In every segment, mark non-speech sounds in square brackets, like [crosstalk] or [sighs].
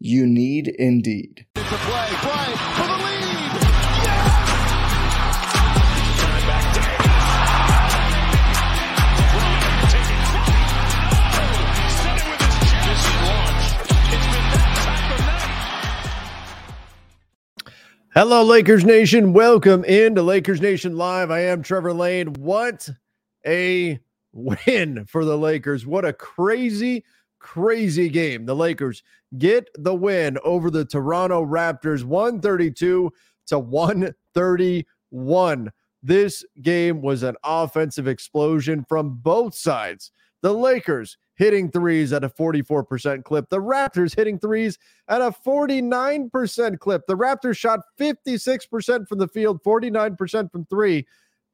You need Indeed. Hello, Lakers Nation. Welcome into Lakers Nation Live. I am Trevor Lane. What a win for the Lakers. What a crazy, crazy game. The Lakers get the win over the Toronto Raptors 132 to 131. This game was an offensive explosion from both sides. The Lakers hitting threes at a 44% clip. The Raptors hitting threes at a 49% clip. The Raptors shot 56% from the field, 49% from three,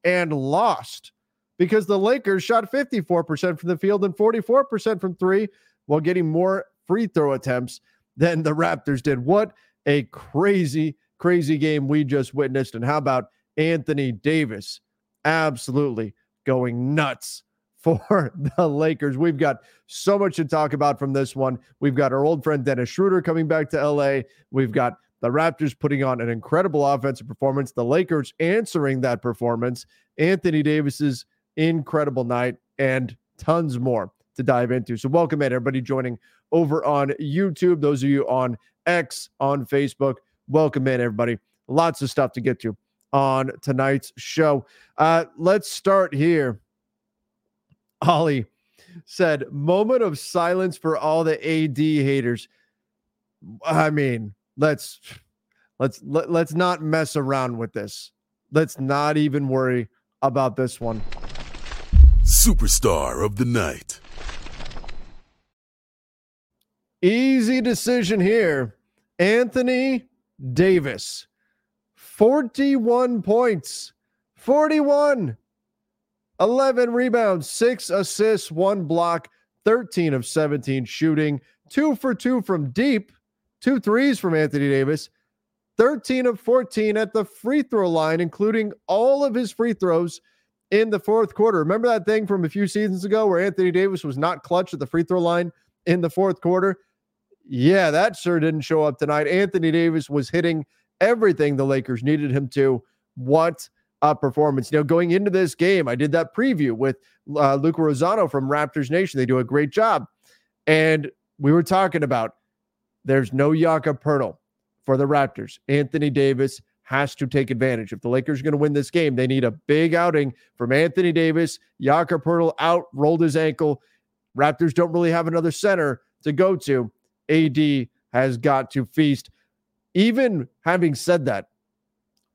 and lost because the Lakers shot 54% from the field and 44% from three while getting more free throw attempts than the Raptors did. What a crazy, crazy game we just witnessed. And how about Anthony Davis? Absolutely going nuts [laughs] for the Lakers. We've got so much to talk about from this one. We've got our old friend Dennis Schroeder coming back to LA. We've got the Raptors putting on an incredible offensive performance, the Lakers answering that performance, Anthony Davis's incredible night, and tons more to dive into. So, welcome in everybody joining over on YouTube. Those of you on X, on Facebook, welcome in everybody. Lots of stuff to get to on tonight's show. Uh, let's start here Ollie said, moment of silence for all the AD haters. I mean, let's let's let, let's not mess around with this. Let's not even worry about this one. Superstar of the night. Easy decision here. Anthony Davis. 41 points. 41. 11 rebounds, six assists, one block, 13 of 17 shooting, two for two from deep, two threes from Anthony Davis, 13 of 14 at the free throw line, including all of his free throws in the fourth quarter. Remember that thing from a few seasons ago where Anthony Davis was not clutch at the free throw line in the fourth quarter? Yeah, that sure didn't show up tonight. Anthony Davis was hitting everything the Lakers needed him to. What a performance. You know, going into this game, I did that preview with uh, Luca Rosano from Raptors Nation. They do a great job. And we were talking about there's no Jakob Poeltl for the Raptors. Anthony Davis has to take advantage. If the Lakers are going to win this game, they need a big outing from Anthony Davis. Jakob Poeltl out, rolled his ankle. Raptors don't really have another center to go to. AD has got to feast. Even having said that,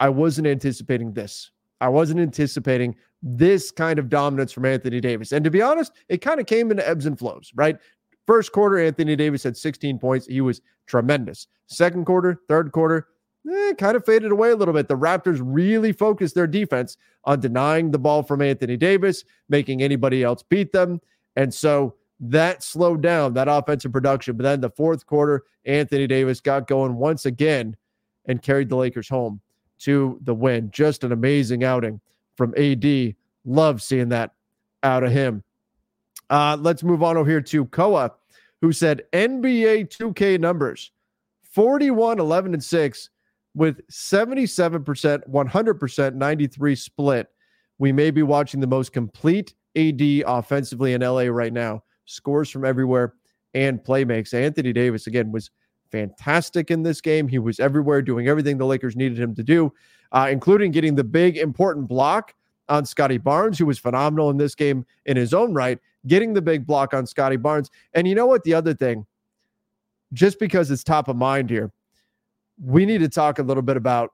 I wasn't anticipating this. I wasn't anticipating this kind of dominance from Anthony Davis. And to be honest, it kind of came in ebbs and flows, right? First quarter, Anthony Davis had 16 points. He was tremendous. Second quarter, third quarter, eh, kind of faded away a little bit. The Raptors really focused their defense on denying the ball from Anthony Davis, making anybody else beat them. And so that slowed down that offensive production. But then the fourth quarter, Anthony Davis got going once again and carried the Lakers home to the win. Just an amazing outing from AD. Love seeing that out of him. Uh, let's move on over here to Koa, who said NBA 2K numbers 41, 11, and 6 with 77%, 100%, 93 split. We may be watching the most complete AD offensively in LA right now. Scores from everywhere and play makes. Anthony Davis, again, was fantastic in this game. He was everywhere doing everything the Lakers needed him to do, uh, including getting the big important block on Scottie Barnes, who was phenomenal in this game in his own right, getting the big block on Scottie Barnes. And you know what? The other thing, just because it's top of mind here, we need to talk a little bit about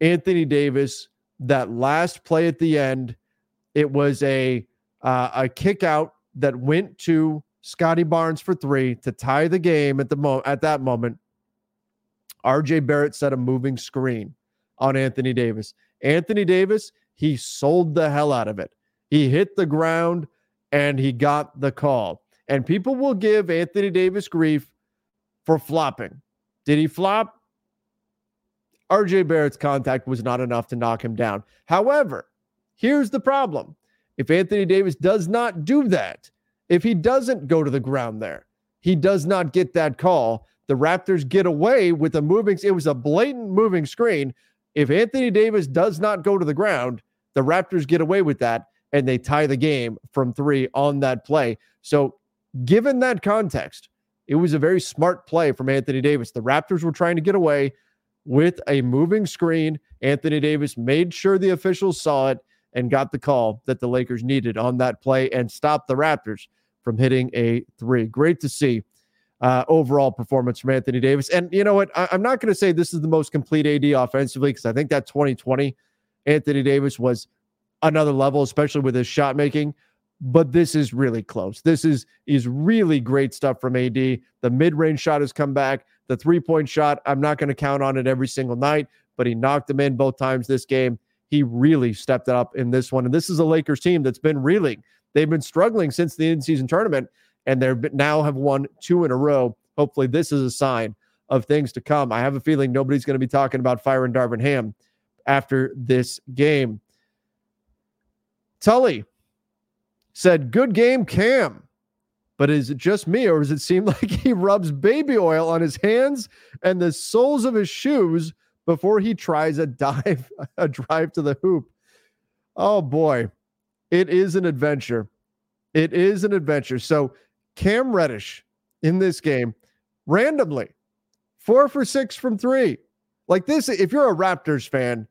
Anthony Davis. That last play at the end, it was a uh, a kick out that went to Scottie Barnes for three to tie the game at the mo- at that moment. RJ Barrett set a moving screen on Anthony Davis. Anthony Davis, he sold the hell out of it. He hit the ground and he got the call. And people will give Anthony Davis grief for flopping. Did he flop? RJ Barrett's contact was not enough to knock him down. However, here's the problem. If Anthony Davis does not do that, if he doesn't go to the ground there, he does not get that call. The Raptors get away with a moving, it was a blatant moving screen. If Anthony Davis does not go to the ground, the Raptors get away with that and they tie the game from three on that play. So, given that context, it was a very smart play from Anthony Davis. The Raptors were trying to get away with a moving screen. Anthony Davis made sure the officials saw it and got the call that the Lakers needed on that play and stopped the Raptors from hitting a three. Great to see uh, overall performance from Anthony Davis. And you know what? I- am not going to say this is the most complete AD offensively because I think that 2020 Anthony Davis was another level, especially with his shot making. But this is really close. This is is really great stuff from AD. The mid range shot has come back. The three point shot, I'm not going to count on it every single night, but he knocked them in both times this game. He really stepped it up in this one. And this is a Lakers team that's been reeling. They've been struggling since the in season tournament, and they now have won two in a row. Hopefully, this is a sign of things to come. I have a feeling nobody's going to be talking about firing Darvin Ham after this game. Tully said, Good game, Cam. But is it just me, or does it seem [laughs] like he rubs baby oil on his hands and the soles of his shoes before he tries a [laughs] dive, a drive to the hoop? Oh boy, it is an adventure. It is an adventure. So Cam Reddish in this game, randomly, four for six from three. Like this, if you're a Raptors fan,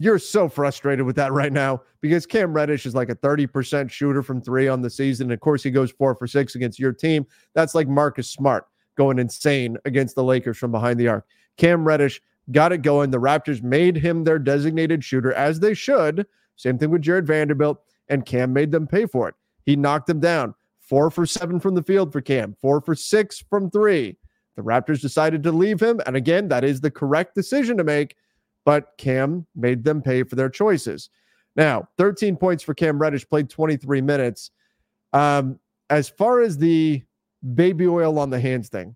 you're so frustrated with that right now because Cam Reddish is like a 30% shooter from three on the season. And of course, he goes four for six against your team. That's like Marcus Smart going insane against the Lakers from behind the arc. Cam Reddish got it going. The Raptors made him their designated shooter, as they should. Same thing with Jarred Vanderbilt, and Cam made them pay for it. He knocked them down. Four for seven from the field for Cam, four for six from three. The Raptors decided to leave him. And again, that is the correct decision to make but Cam made them pay for their choices. Now, 13 points for Cam Reddish, played 23 minutes. Um, as far as the baby oil on the hands thing,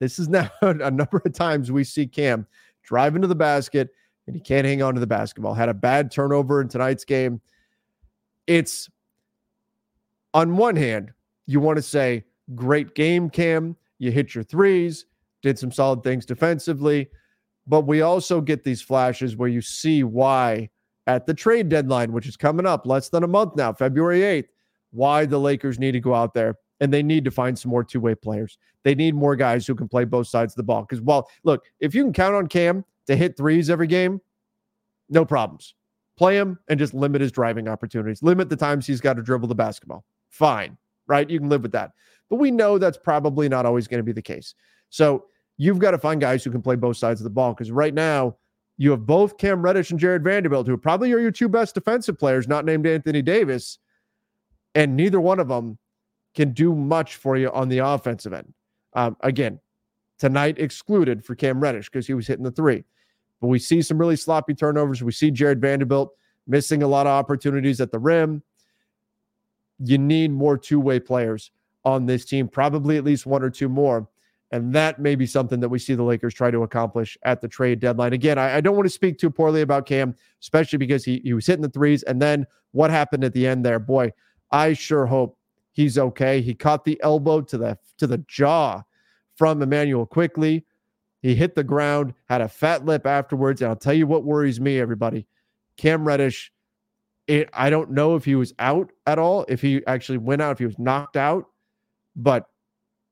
this is [laughs] now a number of times we see Cam drive into the basket and he can't hang on to the basketball. Had a bad turnover in tonight's game. It's on one hand, you want to say, great game, Cam. You hit your threes, did some solid things defensively. But we also get these flashes where you see why at the trade deadline, which is coming up less than a month now, February 8th, why the Lakers need to go out there and they need to find some more two way players. They need more guys who can play both sides of the ball. Because, well, look, if you can count on Cam to hit threes every game, no problems. Play him and just limit his driving opportunities, limit the times he's got to dribble the basketball. Fine, right? You can live with that. But we know that's probably not always going to be the case. So you've got to find guys who can play both sides of the ball because right now you have both Cam Reddish and Jarred Vanderbilt, who probably are your two best defensive players, not named Anthony Davis, and neither one of them can do much for you on the offensive end. Um, again, tonight excluded for Cam Reddish because he was hitting the three. But we see some really sloppy turnovers. We see Jarred Vanderbilt missing a lot of opportunities at the rim. You need more two way players on this team, probably at least one or two more. And that may be something that we see the Lakers try to accomplish at the trade deadline. Again, I, I, don't want to speak too poorly about Cam, especially because he, he was hitting the threes. And then what happened at the end there? Boy, I sure hope he's okay. He caught the elbow to the to the jaw from Immanuel Quickley. He hit the ground, had a fat lip afterwards. And I'll tell you what worries me, everybody. Cam Reddish, it, I don't know if he was out at all, if he actually went out, if he was knocked out, but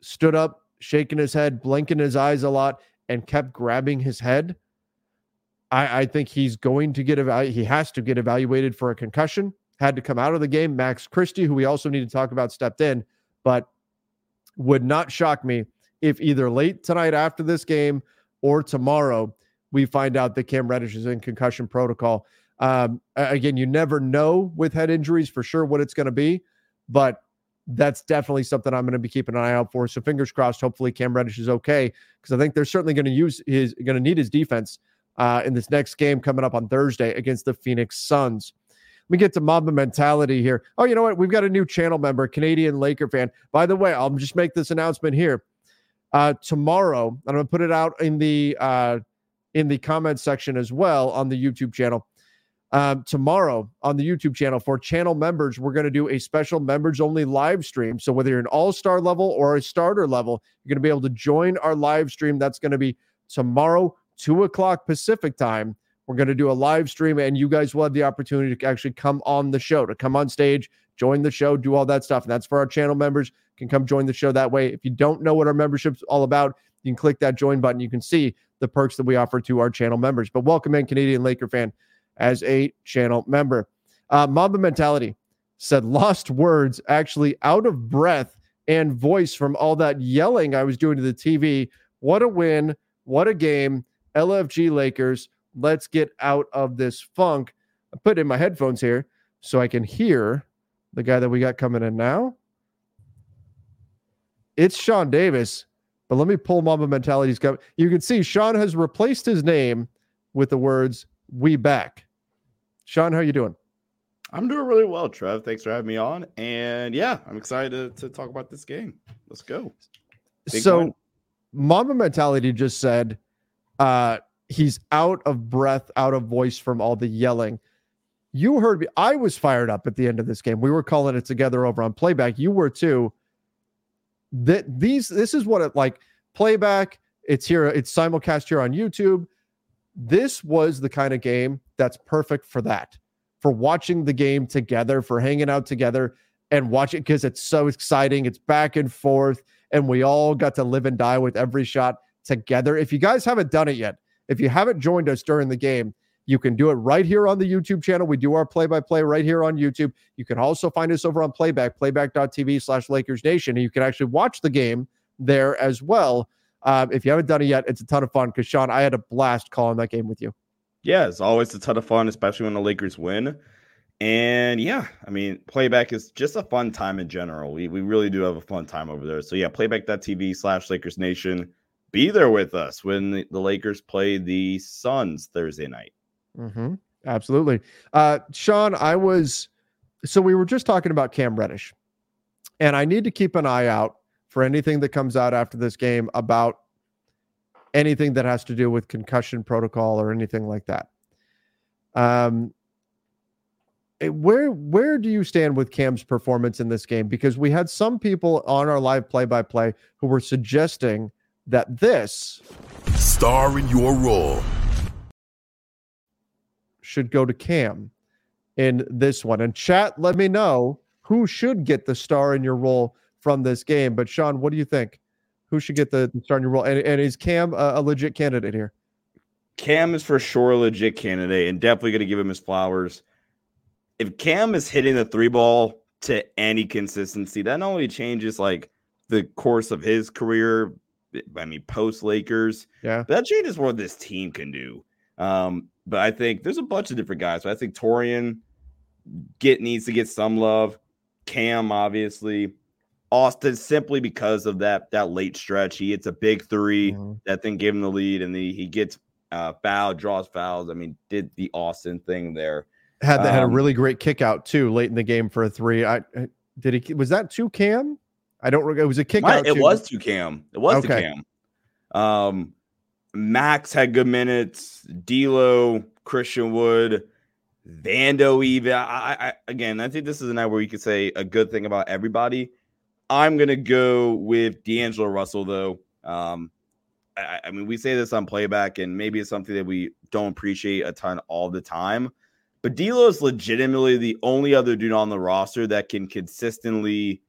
stood up shaking his head, blinking his eyes a lot, and kept grabbing his head, I, I think he's going to get evaluated. He has to get evaluated for a concussion. Had to come out of the game. Max Christie, who we also need to talk about, stepped in, but would not shock me if either late tonight after this game or tomorrow we find out that Cam Reddish is in concussion protocol. Um, again, you never know with head injuries for sure what it's going to be, but that's definitely something I'm going to be keeping an eye out for. So fingers crossed. Hopefully Cam Reddish is okay because I think they're certainly going to use his going to need his defense uh, in this next game coming up on Thursday against the Phoenix Suns. Me get to Mamba mentality here. Oh, you know what? We've got a new channel member, Canadian Laker fan. By the way, I'll just make this announcement here. Uh, tomorrow, I'm going to put it out in the uh, in the comment section as well on the YouTube channel um, tomorrow on the YouTube channel for channel members. We're going to do a special members only live stream. So whether you're an all star level or a starter level, you're going to be able to join our live stream. That's going to be tomorrow, two o'clock Pacific time. We're going to do a live stream, and you guys will have the opportunity to actually come on the show, to come on stage, join the show, do all that stuff. And that's for our channel members. Can come join the show that way. If you don't know what our membership's all about, you can click that join button. You can see the perks that we offer to our channel members. But welcome in, Canadian Laker fan as a channel member. Uh, Mamba Mentality said, lost words, actually out of breath and voice from all that yelling I was doing to the TV. What a win. What a game. LFG Lakers. Let's get out of this funk. I put in my headphones here so I can hear the guy that we got coming in now. It's Sean Davis, but let me pull Mamba Mentality's coming. You can see Sean has replaced his name with the words "We back." Sean, how you doing? I'm doing really well, Trev. Thanks for having me on. And yeah, I'm excited to, to talk about this game. Let's go. Big so, win. Mamba Mentality just said uh, he's out of breath, out of voice from all the yelling. You heard me. I was fired up at the end of this game. We were calling it together over on playback. You were too. That these this is what it like playback. It's here. It's simulcast here on YouTube. This was the kind of game that's perfect for that, for watching the game together, for hanging out together and watch it because it's so exciting. It's back and forth, and we all got to live and die with every shot together. If you guys haven't done it yet, if you haven't joined us during the game, you can do it right here on the YouTube channel. We do our play by play right here on YouTube. You can also find us over on playback, playback.tv slash Lakers Nation. And you can actually watch the game there as well. Um, if you haven't done it yet, it's a ton of fun because Sean, I had a blast calling that game with you. Yeah, it's always a ton of fun, especially when the Lakers win. And yeah, I mean, playback is just a fun time in general. We, we really do have a fun time over there. So yeah, playback.tv slash Lakers Nation. Be there with us when the, the Lakers play the Suns Thursday night. Mm-hmm. Absolutely. Uh, Sean, I was, so we were just talking about Cam Reddish, and I need to keep an eye out for anything that comes out after this game about anything that has to do with concussion protocol or anything like that. Um, eh, where where do you stand with Cam's performance in this game? Because we had some people on our live play by play who were suggesting that this star in your role should go to Cam in this one. And chat, let me know who should get the star in your role from this game. But Sean, what do you think? Who should get the star in your role? And, and is Cam a, a legit candidate here? Cam is for sure a legit candidate and definitely going to give him his flowers. If Cam is hitting the three ball to any consistency, that not only changes like the course of his career, I mean, post Lakers, yeah, that changes what this team can do. Um, but I think there's a bunch of different guys. So I think Taurean get needs to get some love. Cam, obviously. Austin simply because of that that late stretch. He hits a big 3 mm-hmm. that then gave him the lead, and the, he gets uh, fouled, draws fouls. I mean, did the Austin thing there. Had that um, had a um, really great kick out too late in the game for a three. I did he was that two Cam? I don't. It was a kick my. It was two Cam. It was okay. two Cam. Um, Max had good minutes. D'Lo, Christian Wood, Vando. Even I, I again, I think this is a night where you could say a good thing about everybody. I'm gonna go with D'Angelo Russell though. Um, I, I, mean, we say this on playback, and maybe it's something that we don't appreciate a ton all the time. But D'Lo is legitimately the only other dude on the roster that can consistently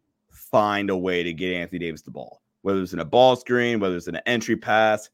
find a way to get Anthony Davis the ball. whether it's in a ball screen, whether it's in an entry pass.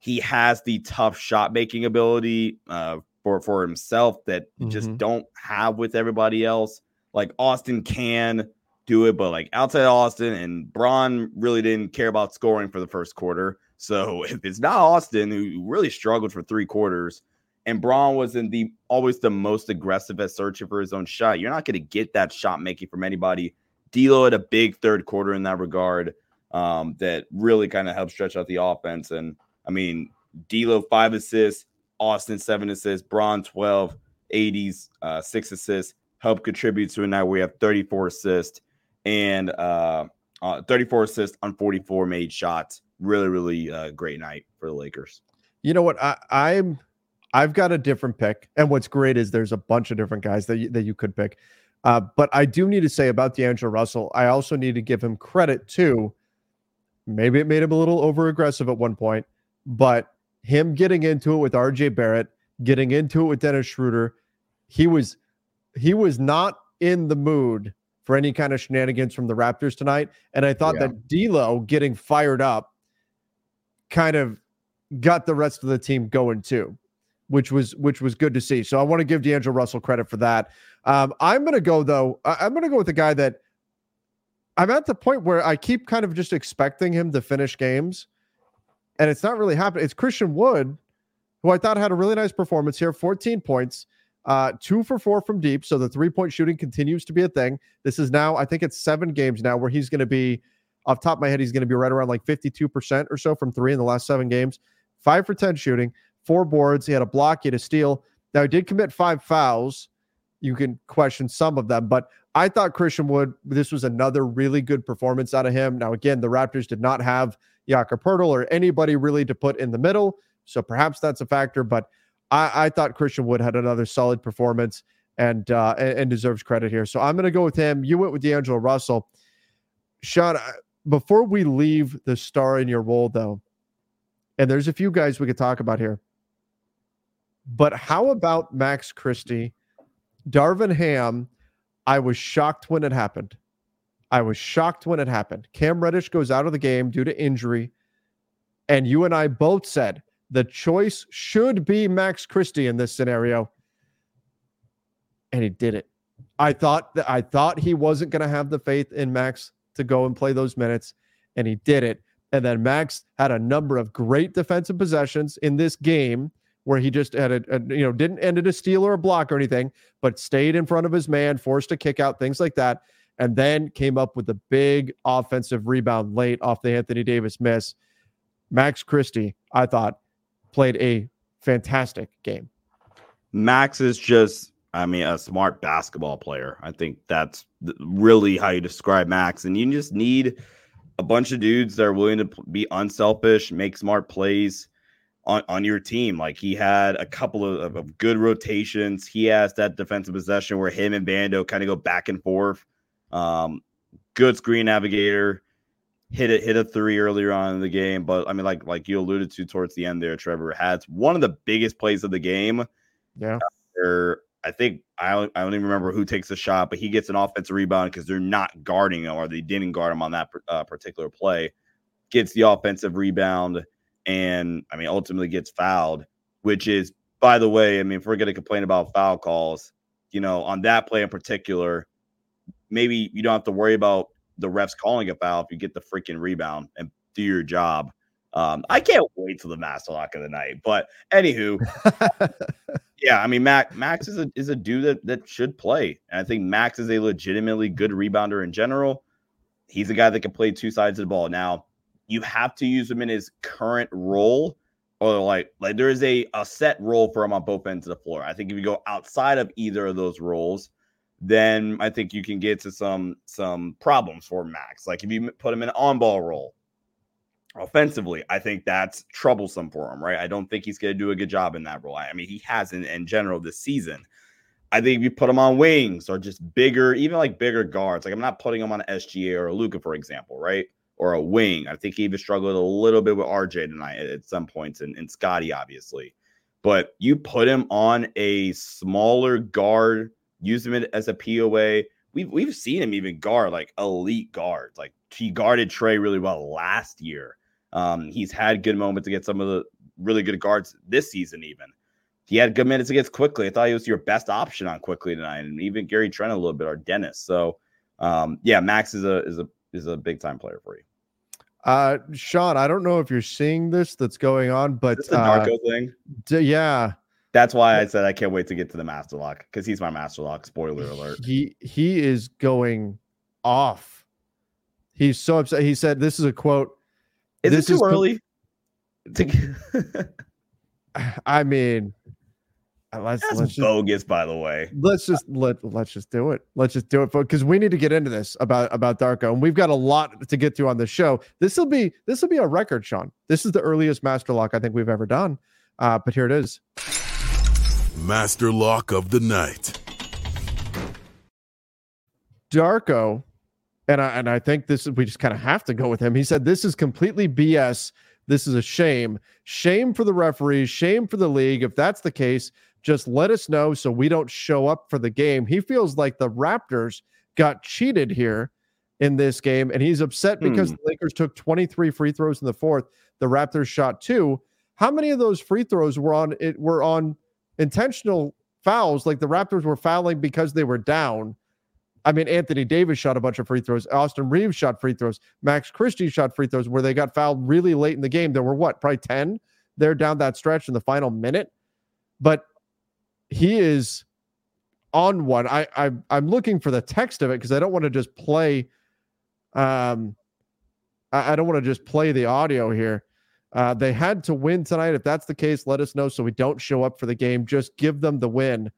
He has the tough shot making ability uh, for for himself that mm-hmm. just don't have with everybody else. Like Austin can do it, but like outside Austin and Bron really didn't care about scoring for the first quarter. So [laughs] if it's not Austin who really struggled for three quarters, and Bron wasn't the always the most aggressive at searching for his own shot, you're not going to get that shot making from anybody. D'Lo had a big third quarter in that regard um, that really kind of helped stretch out the offense. And I mean, D'Lo five assists, Austin seven assists, Bron 12, AD's, uh, six assists, help contribute to a night where we have 34 assists and uh, uh, 34 assists on 44 made shots. Really, really uh, great night for the Lakers. You know what? I, I'm I've got a different pick, and what's great is there's a bunch of different guys that you, that you could pick. Uh, but I do need to say about D'Angelo Russell, I also need to give him credit too. Maybe it made him a little over aggressive at one point, but him getting into it with RJ Barrett, getting into it with Dennis Schroeder, he was he was not in the mood for any kind of shenanigans from the Raptors tonight. And I thought yeah. that D'Lo getting fired up kind of got the rest of the team going too, which was which was good to see. So I want to give D'Angelo Russell credit for that. Um, I'm going to go though. I'm going to go with the guy that I'm at the point where I keep kind of just expecting him to finish games, and it's not really happening. It's Christian Wood, who I thought had a really nice performance here 14 points, uh, two for four from deep. So the three point shooting continues to be a thing. This is now, I think it's seven games now where he's going to be, off top of my head, he's going to be right around like 52% or so from three in the last seven games. Five for 10 shooting, four boards. He had a block, he had a steal. Now, he did commit five fouls. You can question some of them, but I thought Christian Wood, this was another really good performance out of him. Now, again, the Raptors did not have Jakob Poeltl or anybody really to put in the middle. So perhaps that's a factor, but I, I thought Christian Wood had another solid performance and uh, and, deserves credit here. So I'm going to go with him. You went with D'Angelo Russell. Sean, before we leave the star in your role, though, and there's a few guys we could talk about here, but how about Max Christie, Darvin Ham? I was shocked when it happened. I was shocked when it happened. Cam Reddish goes out of the game due to injury. And you and I both said the choice should be Max Christie in this scenario. And he did it. I thought that I thought he wasn't going to have the faith in Max to go and play those minutes, and he did it. And then Max had a number of great defensive possessions in this game where he just had a, a, you know didn't end in a steal or a block or anything, but stayed in front of his man, forced a kick out, things like that, and then came up with a big offensive rebound late off the Anthony Davis miss. Max Christie, I thought, played a fantastic game. Max is just, I mean, a smart basketball player. I think that's really how you describe Max, and you just need a bunch of dudes that are willing to be unselfish, make smart plays on, on your team. Like he had a couple of, of, good rotations. He has that defensive possession where him and Vando kind of go back and forth. Um, good screen navigator. Hit it, hit a three earlier on in the game, but I mean, like like you alluded to towards the end there, Trevor had one of the biggest plays of the game. Yeah, where I think I don't, I don't even remember who takes the shot, but he gets an offensive rebound because they're not guarding him or they didn't guard him on that uh, particular play. Gets the offensive rebound and I mean ultimately gets fouled, which is by the way, I mean if we're going to complain about foul calls, you know, on that play in particular, maybe you don't have to worry about the refs calling a foul if you get the freaking rebound and do your job. Um, I can't wait till the master lock of the night. But anywho, [laughs] yeah, I mean Max Max is a is a dude that that should play. And I think Max is a legitimately good rebounder in general. He's a guy that can play two sides of the ball. Now, you have to use him in his current role or like like there is a, a set role for him on both ends of the floor. I think if you go outside of either of those roles, then I think you can get to some some problems for Max. Like if you put him in an on-ball role offensively, I think that's troublesome for him, right? I don't think he's going to do a good job in that role. I mean, he hasn't in general this season. I think if you put him on wings or just bigger, even like bigger guards, like I'm not putting him on SGA or Luka, for example, right? Or a wing. I think he even struggled a little bit with RJ tonight at some points and, and Scottie, obviously. But you put him on a smaller guard, use him as a POA we've we've seen him even guard like elite guards. Like he guarded Trae really well last year. Um, he's had good moments against some of the really good guards this season, even. He had good minutes against Quickley. I thought he was your best option on Quickley tonight, and even Gary Trent a little bit or Dennis. So um, yeah, Max is a is a is a big time player for you. Uh, Sean, I don't know if you're seeing this that's going on, but the uh, thing. D- yeah, that's why I said I can't wait to get to the master lock because he's my master lock. Spoiler alert. He he is going off. He's so upset. He said, "This is a quote." Is this it too is early? To... [laughs] I mean, let's, That's let's just, bogus, by the way. Let's just let let's just do it. Let's just do it because we need to get into this about about Darko, and we've got a lot to get through on the show. This will be this will be a record, Sean. This is the earliest master lock I think we've ever done, uh, but here it is. Master lock of the night. Darko, and I and I think this is we just kind of have to go with him. He said this is completely BS. This is a shame. Shame for the referees. Shame for the league. If that's the case just let us know so we don't show up for the game. He feels like the Raptors got cheated here in this game, and he's upset because hmm. the Lakers took 23 free throws in the fourth. The Raptors shot two. How many of those free throws were on it were on intentional fouls? Like the Raptors were fouling because they were down. I mean, Anthony Davis shot a bunch of free throws. Austin Reaves shot free throws. Max Christie shot free throws where they got fouled really late in the game. There were what, probably 10 there down that stretch in the final minute. But he is on one. I, I I'm looking for the text of it because I don't want to just play. Um, I, I don't want to just play the audio here. Uh, they had to win tonight. If that's the case, let us know so we don't show up for the game. Just give them the win.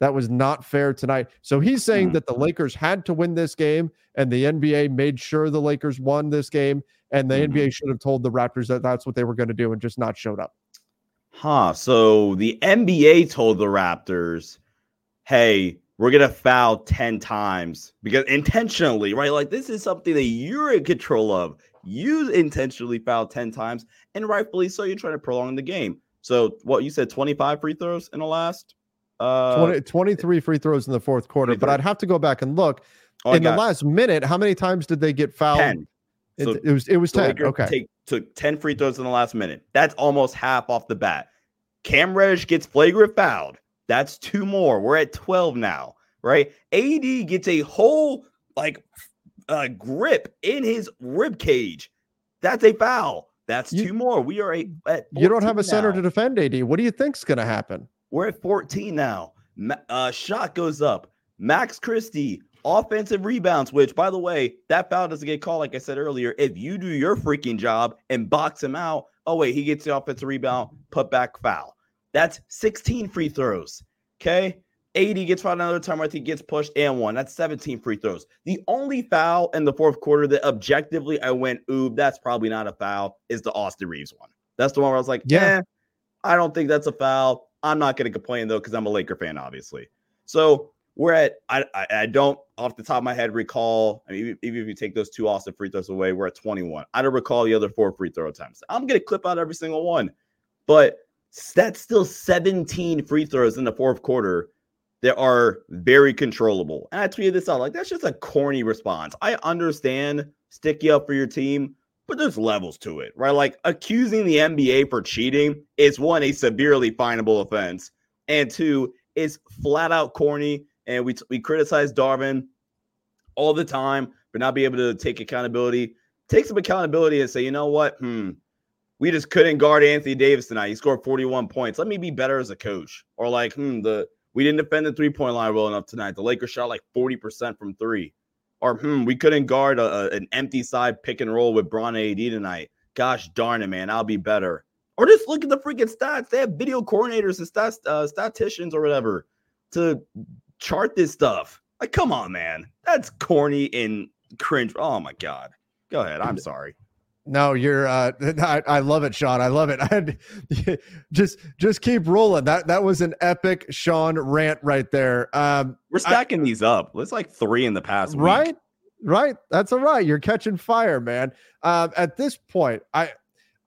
That was not fair tonight. So he's saying mm. that the Lakers had to win this game, and the NBA made sure the Lakers won this game, and the mm-hmm. NBA should have told the Raptors that that's what they were going to do and just not showed up. Huh. So the NBA told the Raptors, hey, we're going to foul 10 times because intentionally, right? Like this is something that you're in control of. You intentionally fouled 10 times, and rightfully so, you're trying to prolong the game. So, what you said 25 free throws in the last? Uh, 20, 23 free throws in the fourth quarter, 23. but I'd have to go back and look. Oh, in the last minute, how many times did they get fouled? 10. So it, it was it was 10. Okay. Take, took 10 free throws in the last minute. That's almost half off the bat. Cam Reddish gets flagrant fouled. That's two more. We're at 12 now, right? AD gets a whole like uh, grip in his rib cage. That's a foul. That's you, two more. We are a, at You don't have a center to defend AD. What do you think's going to happen? We're at 14 now. Uh, shot goes up. Max Christie offensive rebounds, which by the way, that foul doesn't get called, like I said earlier. If you do your freaking job and box him out, oh, wait, he gets the offensive rebound, put back foul. That's 16 free throws. Okay. AD gets fouled another time where he gets pushed and one. That's 17 free throws. The only foul in the fourth quarter that objectively I went, ooh, that's probably not a foul, is the Austin Reaves one. That's the one where I was like, yeah, eh, I don't think that's a foul. I'm not going to complain though, because I'm a Laker fan, obviously. So we're at I, I, I don't off the top of my head recall. I mean, even, if you take those two Austin free throws away, we're at 21. I don't recall the other four free throw attempts. I'm gonna clip out every single one, but that's still 17 free throws in the fourth quarter that are very controllable. And I tweeted this out like that's just a corny response. I understand stick you up for your team, but there's levels to it, right? Like accusing the NBA for cheating is one a severely finable offense, and two is flat out corny and we we criticize Darvin all the time for not being able to take accountability. Take some accountability and say, you know what? Hmm, we just couldn't guard Anthony Davis tonight. He scored 41 points. Let me be better as a coach. Or like, hmm, the we didn't defend the three point line well enough tonight. The Lakers shot like 40% from three. Or hmm, we couldn't guard a, a, an empty side pick and roll with Bron AD tonight. Gosh darn it, man. I'll be better. Or just look at the freaking stats. They have video coordinators and stats, uh, statisticians or whatever to chart this stuff. Like, come on, man. That's corny and cringe. Oh my god. Go ahead. I'm sorry. No, you're. uh [laughs] I, I love it, Sean. I love it. [laughs] I just just keep rolling. That that was an epic Sean rant right there. Um We're stacking I, these up. It's like three in the past. Right, week. right. That's all right. You're catching fire, man. Um, at this point, I,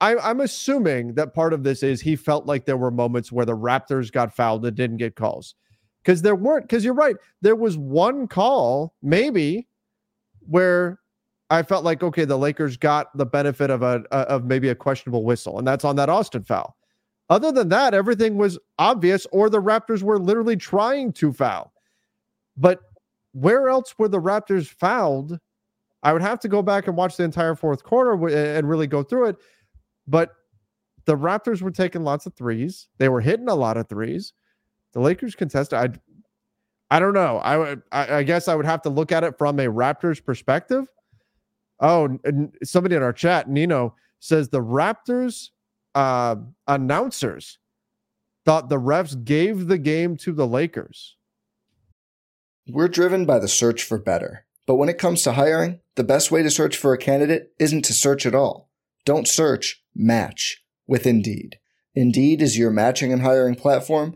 I I'm assuming that part of this is he felt like there were moments where the Raptors got fouled and didn't get calls because there weren't because you're right there was one call maybe where i felt like okay the lakers got the benefit of a, of maybe a questionable whistle and that's on that austin foul. Other than that everything was obvious or the raptors were literally trying to foul. But where else were the raptors fouled? I would have to go back and watch the entire fourth quarter and really go through it but the raptors were taking lots of threes. They were hitting a lot of threes the Lakers contested. I, I don't know. I, I, I guess I would have to look at it from a Raptors perspective. Oh, somebody in our chat, Nino says the Raptors uh, announcers thought the refs gave the game to the Lakers. We're driven by the search for better, but when it comes to hiring, the best way to search for a candidate isn't to search at all. Don't search. Match with Indeed. Indeed is your matching and hiring platform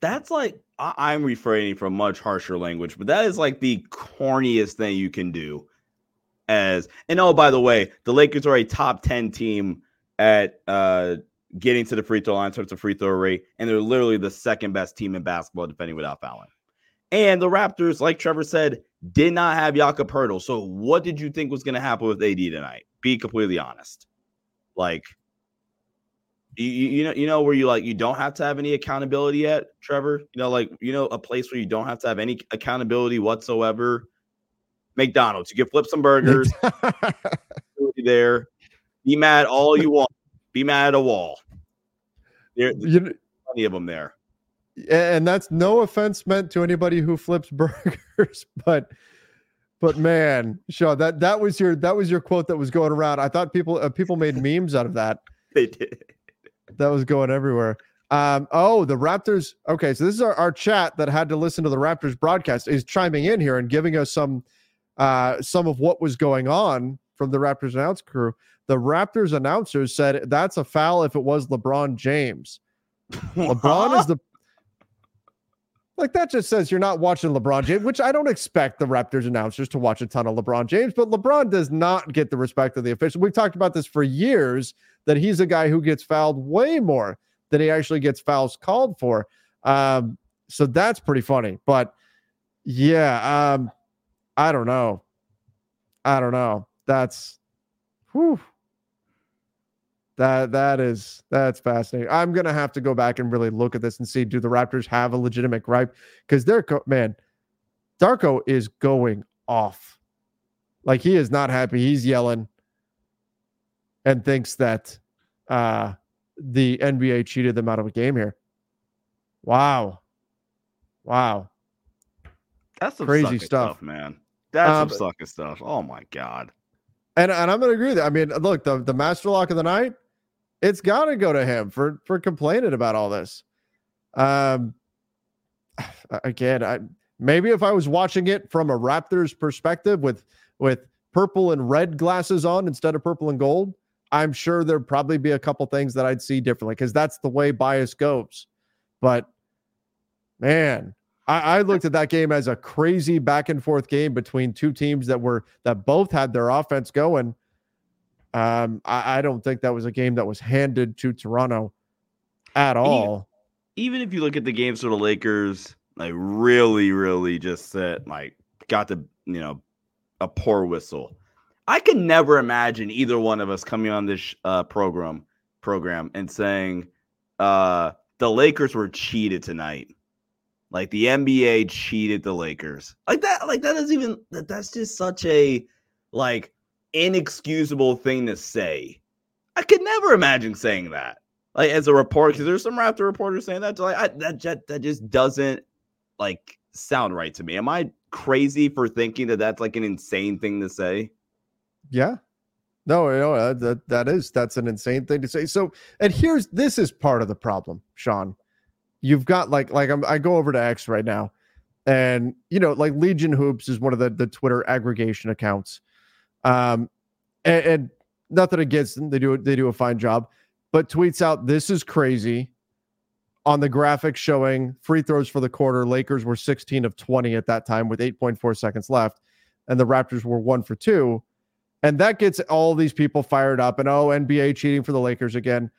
that's like I- am refraining from much harsher language, but that is like the corniest thing you can do. As and oh, by the way, the Lakers are a top 10 team at uh getting to the free throw line in terms of free throw rate, and they're literally the second best team in basketball defending without fouling. And the Raptors, like Trevor said, did not have Jakob Poeltl. So what did you think was going to happen with AD tonight? Be completely honest. Like you, you know you know where you like you don't have to have any accountability yet trevor? You know like you know a place where you don't have to have any accountability whatsoever? Mcdonald's. You can flip some burgers. [laughs] There. Be mad all you want. Be mad at a wall. There, you, plenty of them there. And that's no offense meant to anybody who flips [laughs] burgers but but man Shaw, that that was your that was your quote that was going around. I thought people uh, people made memes out of that. They did that was going everywhere. Um, oh, the Raptors. Okay, so this is our, our chat that had to listen to the Raptors broadcast is chiming in here and giving us some uh, some of what was going on from the Raptors announce crew. The Raptors announcers said that's a foul if it was LeBron James. [laughs] LeBron is the like that just says you're not watching LeBron James, which I don't expect the Raptors announcers to watch a ton of LeBron James, but LeBron does not get the respect of the officials. We've talked about this for years that he's a guy who gets fouled way more than he actually gets fouls called for. Um, so that's pretty funny. But yeah, um, I don't know. I don't know. That's whew. That that is that's fascinating. I'm gonna have to go back and really look at this and see do the Raptors have a legitimate gripe because they're man, Darko is going off. Like he is not happy. He's yelling and thinks that uh, the NBA cheated them out of a game here. Wow. Wow. That's some crazy stuff. stuff. man. That's um, some sucking stuff. Oh my god. And and I'm gonna agree with that. I mean, look, the, the master lock of the night, it's gotta go to him for for complaining about all this. Um [sighs] again, I maybe if I was watching it from a Raptors perspective with with purple and red glasses on instead of purple and gold, I'm sure there'd probably be a couple things that I'd see differently because that's the way bias goes. But man, I, I, looked at that game as a crazy back and forth game between two teams that were that both had their offense going. Um, I, I don't think that was a game that was handed to Toronto at all. Even, even if you look at the games for the Lakers, like really, really just said like got the you know a poor whistle. I can never imagine either one of us coming on this uh, program program and saying uh, the Lakers were cheated tonight. Like the NBA cheated the Lakers. Like that, like that is even that, that's just such a like inexcusable thing to say. I could never imagine saying that. Like as a reporter, because there's some Raptor reporters saying that. Like I, that, that that just doesn't like sound right to me. Am I crazy for thinking that that's like an insane thing to say? Yeah. No, no, that that is that's an insane thing to say. So, and here's this is part of the problem, Sean. You've got like like I'm, I go over to X right now, and you know like Legion Hoops is one of the the Twitter aggregation accounts, um, and, and nothing against them. They do they do a fine job, but tweets out this is crazy. On the graphic showing free throws for the quarter, Lakers were 16 of 20 at that time with 8.4 seconds left, and the Raptors were one for two and that gets all these people fired up and oh, NBA cheating for the Lakers again.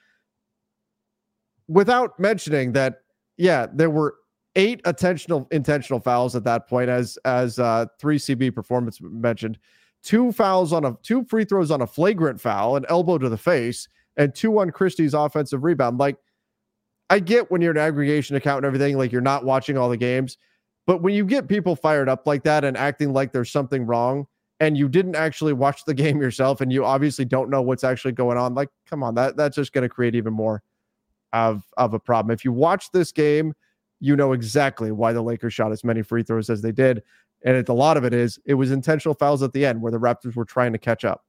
Without mentioning that, yeah, there were eight intentional intentional fouls at that point, as as uh, three CB performance mentioned. Two fouls on a two free throws on a flagrant foul, an elbow to the face, and two on Christie's offensive rebound. Like, I get when you're an aggregation account and everything, like you're not watching all the games, but when you get people fired up like that and acting like there's something wrong, and you didn't actually watch the [laughs] game yourself and you obviously don't know what's actually going on like come on that that's just going to create even more of of a problem if you watch this game you know exactly why the lakers shot as many free throws as they did and it, a lot of it is it was intentional fouls at the end where the raptors were trying to catch up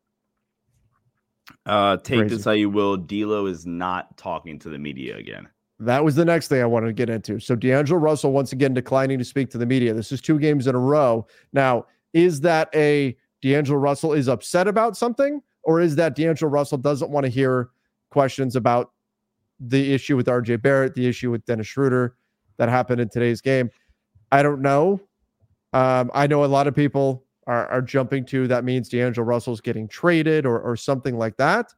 uh take Crazy. this how you will D'Lo is not talking to the media again that was the next thing I wanted to get into. So D'Angelo Russell once again declining to speak to the media. This is two games in a row. Now, is that a D'Angelo Russell is upset about something, or is that D'Angelo Russell doesn't want to hear questions about the issue with RJ Barrett, the issue with Dennis Schroeder that happened in today's game? I don't know. Um, I know a lot of people are, are jumping to that means D'Angelo Russell's getting traded or, or something like that.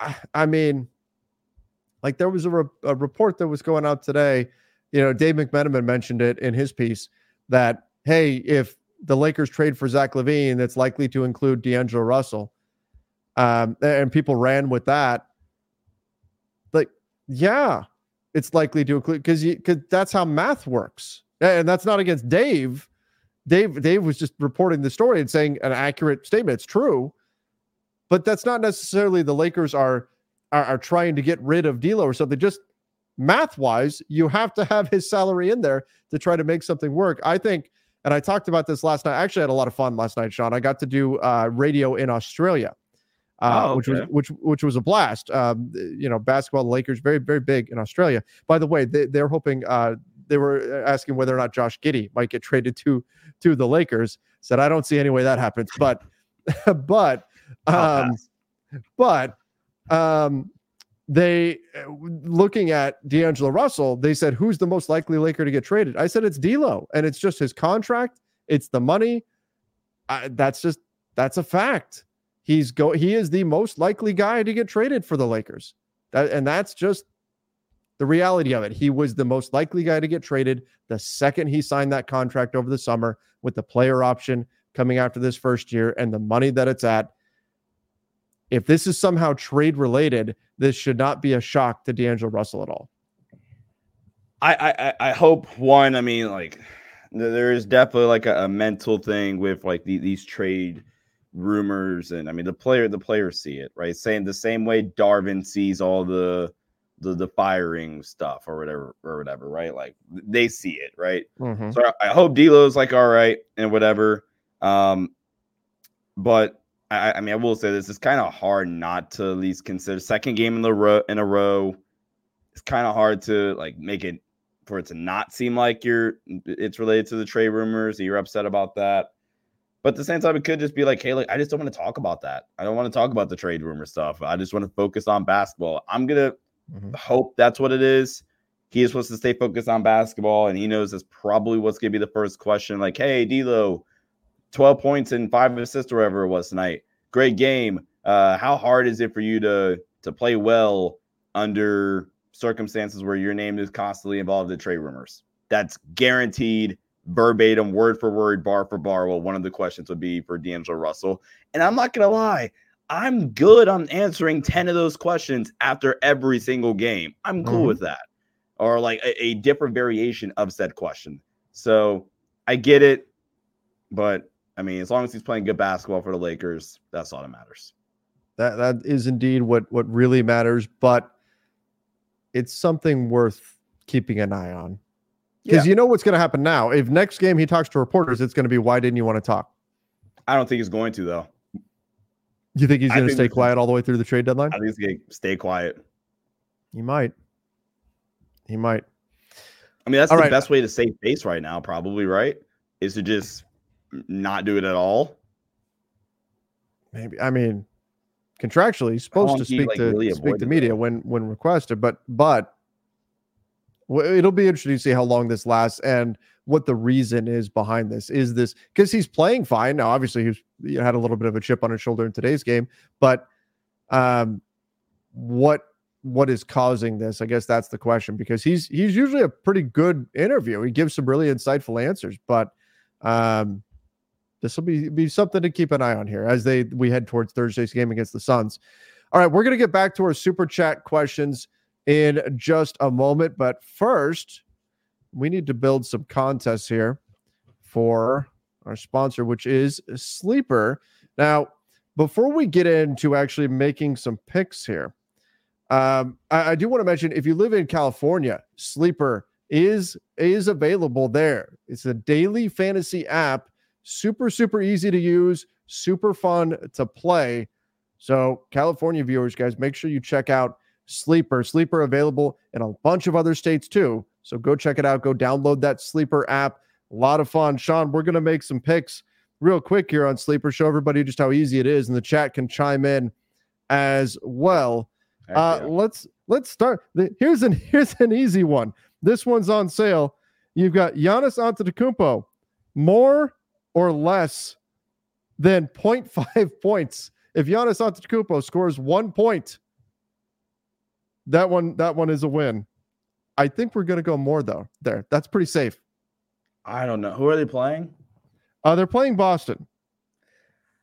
I, I mean, like there was a, re- a report that was going out today. You know, Dave McMenamin mentioned it in his piece that hey, if the Lakers trade for Zach LaVine, that's likely to include D'Angelo Russell. Um, and people ran with that. Like, yeah, it's likely to include because because that's how math works, and that's not against Dave. Dave Dave was just reporting the story and saying an accurate statement. It's true, but that's not necessarily the Lakers are are, are trying to get rid of D'Lo or something. Just math wise, you have to have his salary in there to try to make something work. I think and I talked about this last night. I actually had a lot of fun last night, Sean. I got to do uh, radio in Australia, uh, oh, okay. which was which which was a blast. Um, you know, basketball, the Lakers, very very big in Australia. By the way, they, they're hoping. Uh, they were asking whether or not Josh Giddey might get traded to to the Lakers. Said I don't see any way that happens, but [laughs] but um, but um, they uh, looking at D'Angelo Russell, they said, who's the most likely Laker to get traded? I said it's D'Lo, and it's just his contract, it's the money. I, that's just that's a fact. He's go he is the most likely guy to get traded for the Lakers. That, and that's just the reality of it. He was the most likely guy to get traded the second he signed that contract over the summer with the player option coming after this first year and the money that it's at. If this is somehow trade related, this should not be a shock to D'Angelo Russell at all. I I, I hope one. I mean, like there is definitely like a, a mental thing with like the, these trade rumors, and I mean the player the players see it right, saying the same way Darvin sees all the the the firing stuff or whatever or whatever, right? Like they see it, right? Mm-hmm. So I, I hope D'Lo's like all right and whatever. Um, but I, I mean, I will say this: it's kind of hard not to at least consider second game in the row in a row. It's kind of hard to like make it for it to not seem like you're it's related to the trade rumors. You're upset about that. But at the same time, it could just be like, hey, like I just don't want to talk about that. I don't want to talk about the trade rumor stuff. I just want to focus on basketball. I'm gonna mm-hmm. hope that's what it is. He is supposed to stay focused on basketball, and he knows that's probably what's gonna be the first question. Like, hey, D'Lo, 12 points and five assists or whatever it was tonight. Great game. Uh, how hard is it for you to to play well under circumstances where your name is constantly involved in trade rumors. That's guaranteed, verbatim, word for word, bar for bar. Well, one of the questions would be for D'Angelo Russell. And I'm not going to lie, I'm good on answering 10 of those questions after every single game. I'm cool mm-hmm. with that. Or like a, a different variation of said question. So I get it. But I mean, as long as he's playing good basketball for the Lakers, that's all that matters. That that is indeed what what really matters, but it's something worth keeping an eye on. Because yeah. you know what's going to happen now. If next game he talks to reporters, it's going to be why didn't you want to talk? I don't think he's going to though. You think he's going to stay quiet all the way through the trade deadline? I think he's going to stay quiet. He might. He might. I mean, that's all the right. best way to save face right now, probably, right? Is to just not do it at all. Maybe. I mean, contractually, he's supposed to speak like, to really speak to media when when requested, but but it'll be interesting to see how long this lasts and what the reason is behind this. Is this because he's playing fine now? Obviously, he's he had a little bit of a chip on his shoulder in today's game, but um, what what is causing this? I guess that's the question because he's he's usually a pretty good interview. He gives some really insightful answers, but um, this will be be something to keep an eye on here as they we head towards Thursday's game against the Suns. All right, we're gonna get back to our super chat questions in just a moment, but first we need to build some contests here for our sponsor, which is Sleeper. Now, before we get into actually making some picks here, um, I, I do want to mention if you live in California, Sleeper is is available there. It's a daily fantasy app, super super easy to use, super fun to play. So, California viewers, guys, make sure you check out Sleeper. Sleeper available in a bunch of other states too. So go check it out. Go download that Sleeper app. A lot of fun. Sean, we're going to make some picks real quick here on Sleeper. Show everybody just how easy it is, and the chat can chime in as well. Uh, yeah. Let's let's start. Here's an [laughs] here's an easy one. This one's on sale. You've got Giannis Antetokounmpo, more or less than [laughs] 0.5 points. If Giannis Antetokounmpo scores one point, that one that one is a win. I think we're going to go more though. There, that's pretty safe. I don't know who are they playing. Uh, they're playing Boston.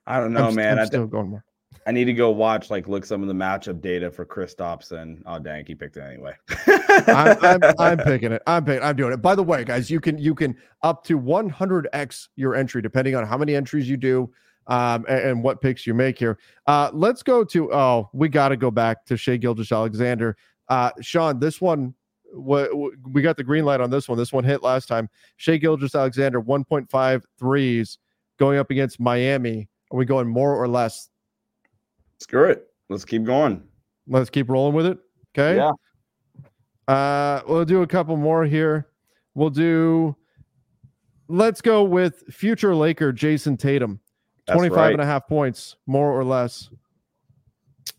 I don't know, I'm, man. I'm still going more. I need to go watch, like, look some of the matchup data for Kristaps and oh, dang, he picked it anyway. I'm, I'm, I'm, [laughs] picking it. I'm picking. I'm doing it. By the way, guys, you can you can up to 100x your entry depending on how many entries you do um, and, and, what picks you make here. Uh, let's go to oh, we got to go back to Shai Gilgeous-Alexander. Uh, Sean, this one what we got the green light on this one. This one hit last time. Shai Gilgeous-Alexander 1.5 threes going up against Miami. Are we going more or less? Screw it. Let's keep going. Let's keep rolling with it. Okay. Yeah. Uh, we'll do a couple more here. We'll do. Let's go with future Laker Jayson Tatum. That's 25 right. and a half points, more or less.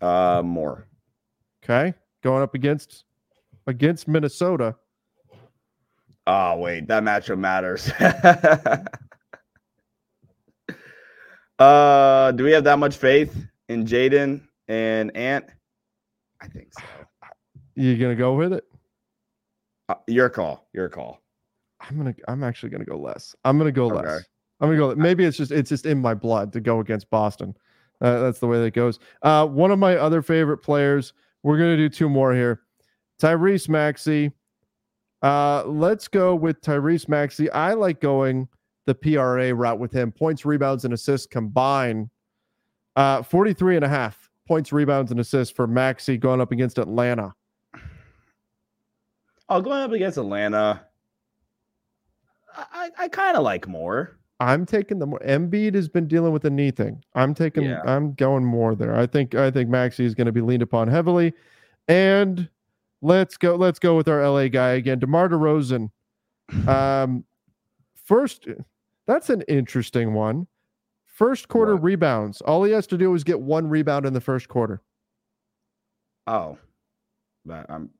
Uh, more. Okay. Going up against against Minnesota. Oh, wait, that matchup matters. [laughs] uh, do we have that much faith in Jaden and Ant? I think so. You gonna go with it? Uh, your call. Your call. I'm gonna. I'm actually gonna go less. I'm gonna go okay. less. I'm gonna go. Maybe it's just it's just in my blood to go against Boston. Uh, that's the way that goes. Uh, one of my other favorite players. We're gonna do two more here. Tyrese Maxey. Uh, let's go with Tyrese Maxey. I like going the PRA route with him. Points, rebounds, and assists combined. Uh, 43 and a half points, rebounds, and assists for Maxey going up against Atlanta. Oh, going up against Atlanta. I, I kind of like more. I'm taking the more. Embiid has been dealing with a knee thing. I'm taking. Yeah. I'm going more there. I think. I think Maxey is going to be leaned upon heavily, and Let's go. Let's go with our LA guy again, DeMar DeRozan. [sighs] Um, first, that's an interesting one. First quarter what? rebounds. All he has to do is get one rebound in the first quarter. Oh, I'm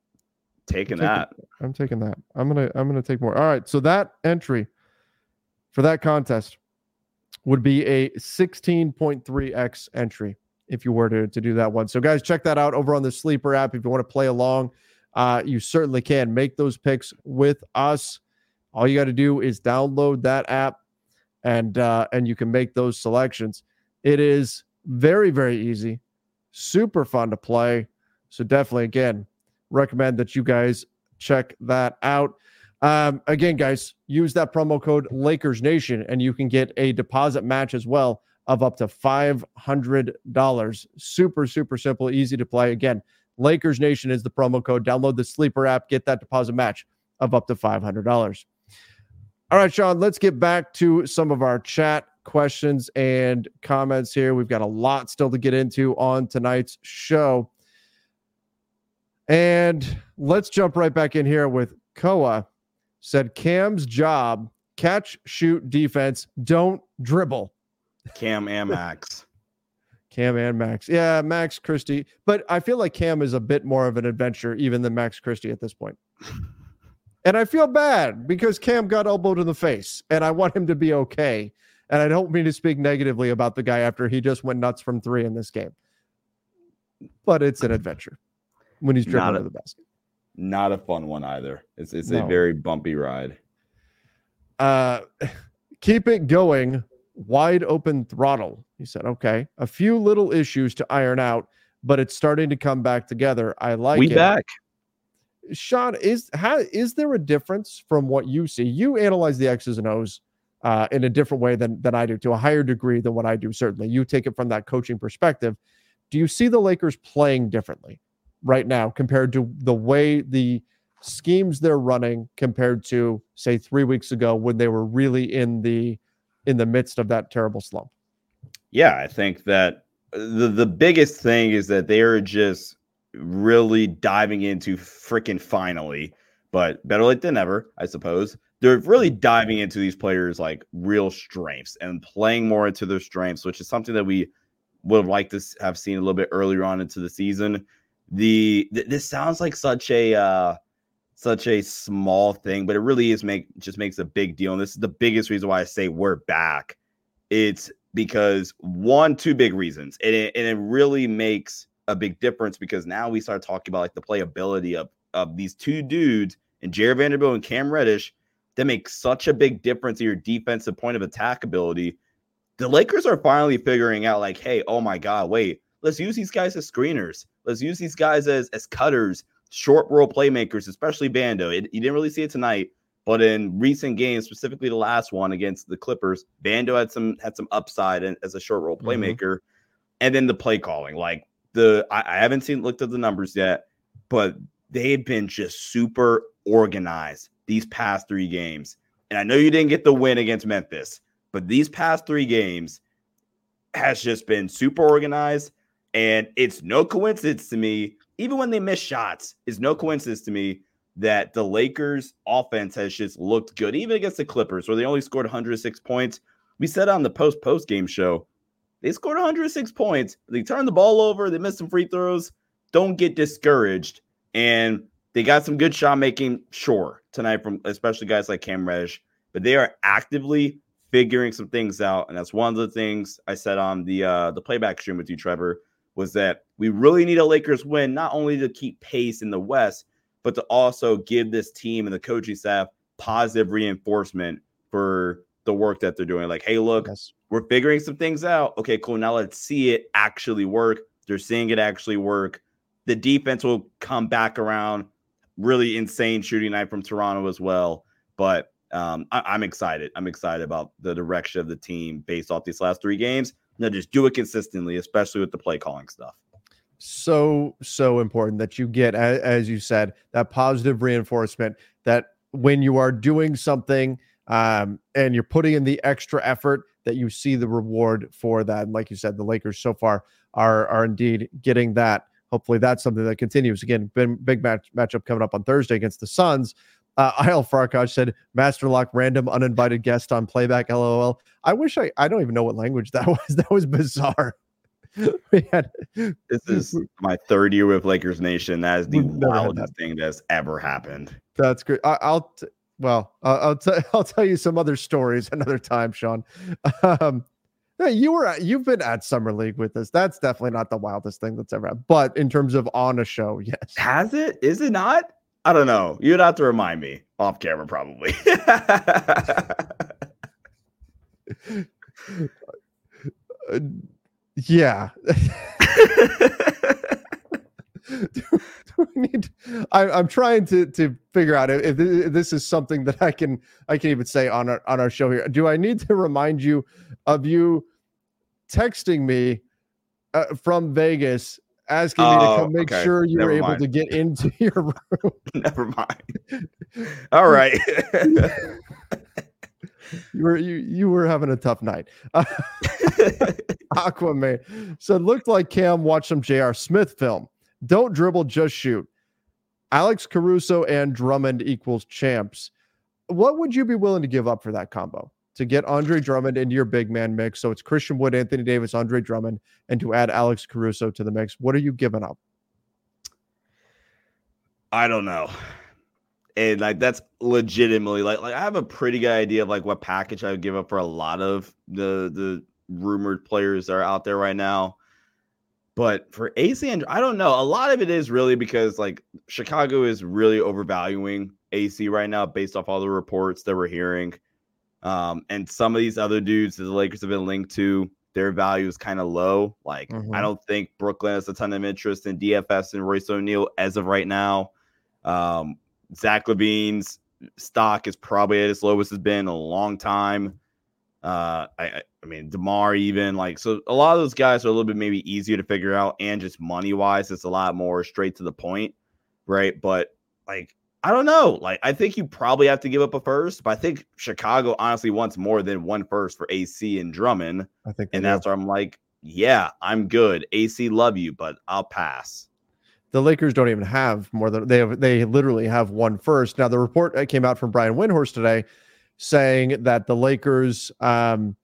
taking I'm that. Taking, I'm taking that. I'm gonna. I'm gonna take more. All right. So that entry for that contest would be a 16.3x entry. if you were to, to do that one. So, guys, check that out over on the Sleeper app. If you want to play along, uh, you certainly can make those picks with us. All you got to do is download that app, and uh, and you can make those selections. It is very very easy, super fun to play. So definitely, again, recommend that you guys check that out. Um, again, guys, use that promo code Lakers Nation, and you can get a deposit match as well of up to $500. Super, super simple, easy to play. Again, Lakers Nation is the promo code. Download the Sleeper app, get that deposit match of up to $500. All right, Sean, let's get back to some of our chat questions and comments here. We've got a lot still to get into on tonight's show. And let's jump right back in here with Koa said Cam's job catch, shoot, defense, don't dribble. Cam and Max. [laughs] Cam and Max. Yeah, Max Christie. But I feel like Cam is a bit more of an adventure even than Max Christie at this point. [laughs] and I feel bad because Cam got elbowed in the face and I want him to be okay. And I don't mean to speak negatively about the guy after he just went nuts from three in this game. But it's an adventure when he's dribbling to the basket. Not a fun one either. It's it's no. a very bumpy ride. Uh [laughs] keep it going. Wide open throttle. He said, okay. A few little issues to iron out, but it's starting to come back together. I like we it. back. Sean, is how is there a difference from what you see? You analyze the X's and O's uh, in a different way than than I do, to a higher degree than what I do. Certainly, you take it from that coaching perspective. Do you see the Lakers playing differently? right now compared to the way the schemes they're running compared to say 3 weeks ago when they were really in the in the midst of that terrible slump. Yeah, I think that the the biggest thing is that they're just really diving into freaking finally, but better late than never, I suppose. They're really diving into these players like real strengths and playing more into their strengths, which is something that we would like to have seen a little bit earlier on into the season the th- this sounds like such a uh such a small thing, but it really is make just makes a big deal. And this is the biggest reason why I say we're back. It's because one, two big reasons, and it, and it really makes a big difference because now we start talking about like the playability of of these two dudes and Jarred Vanderbilt and Cam Reddish that make such a big difference in your defensive point of attack ability. The Lakers are finally figuring out like, hey, oh my god, wait, let's use these guys as screeners. Let's use these guys as as cutters, short roll playmakers, especially Vando. It, you didn't really see it tonight, but in recent games, specifically the last one against the Clippers, Vando had some had some upside as a short roll mm-hmm. playmaker, mm-hmm. and then the play calling. Like the I, I haven't seen looked at the numbers yet, but they've been just super organized these past three games. And I know you didn't get the win against Memphis, but these past three games has just been super organized and it's no coincidence to me, even when they miss shots, it's no coincidence to me that the Lakers offense has just looked good, even against the Clippers, where they only scored 106 points. We said on the post post game show, they scored 106 points. They turned the ball over, they missed some free throws. Don't get discouraged. And they got some good shot making, sure, tonight from especially guys like Cam Reddish, but they are actively figuring some things out. And that's one of the things I said on the uh the playback stream with you, Trevor was that we really need a Lakers win, not only to keep pace in the West, but to also give this team and the coaching staff positive reinforcement for the work that they're doing. Like, hey, look, yes. we're figuring some things out. Okay, cool. Now let's see it actually work. They're seeing it actually work. The defense will come back around. Really insane shooting night from Toronto as well. But um, I, am excited. I'm excited about the direction of the team based off these last three games Now just do it consistently, especially with the play calling stuff. So, so important that you get, as you said, that positive reinforcement that when you are doing something um, and you're putting in the extra effort, that you see the reward for that. And like you said, the Lakers so far are are indeed getting that. Hopefully, that's something that continues. Again, big match matchup coming up on Thursday against the Suns. Uh, [laughs] Isle Farkash said, Master Lock, random uninvited guest on playback. LOL. I wish I, I don't even know what language that [laughs] was. That was bizarre. [laughs] this is my third year with Lakers Nation. That is the wildest thing that's ever happened. That's great. I, will t- well, I'll, I'll, t- [laughs] I'll tell you some other stories [laughs] another time, Sean. Um, you were at, you've been at summer league with us. That's definitely not the wildest thing that's ever happened. But in terms of on a show, [laughs] yes. Has it? Is it not? I don't know. You'd have to remind me off camera, probably. uh, yeah. [laughs] do, do need, I, am trying to to figure out if, if, this is something that I can I can even say on our on our show here. Do I need to remind you of you texting me uh, from Vegas asking oh, me to oh, come make okay. sure you're able mind. to get into [laughs] your room? [laughs] Never mind. All right. you were you you were having a tough night. Aquaman. So it looked like Cam watched some J.R. Smith film. Don't dribble, just shoot. Alex Caruso and Drummond equals champs. What would you be willing to give up for that combo? To get Andre Drummond into your big man mix. So it's Christian Wood, Anthony Davis, Andre Drummond, and to add Alex Caruso to the mix. What are you giving up? I don't know. And like that's legitimately like like I have a pretty good idea of like what package I would give up for a lot of the the rumored players that are out there right now. But for AC and I don't know. A lot of it is really because like Chicago is really overvaluing AC right now based off all the reports that we're hearing. Um, and some of these other dudes that the Lakers have been linked to, their value is kind of low. Like mm-hmm. I don't think Brooklyn has a ton of interest in DFS and Royce O'Neale as of right now. Um, Zach LaVine's stock is probably at its lowest it's been in a long time. Uh, I, I mean, DeMar even like so. A lot of those guys are a little bit maybe easier to figure out, and just money wise, it's a lot more straight to the point, right? But like, I don't know. Like, I think you probably have to give up a first, but I think Chicago honestly wants more than one first for AC and Drummond. I think, and that's where I'm like, yeah, I'm good. AC love you, but I'll pass. The Lakers don't even have more than they have. They literally have one first. Now, the report that came out from Brian Windhorst today saying that the Lakers um,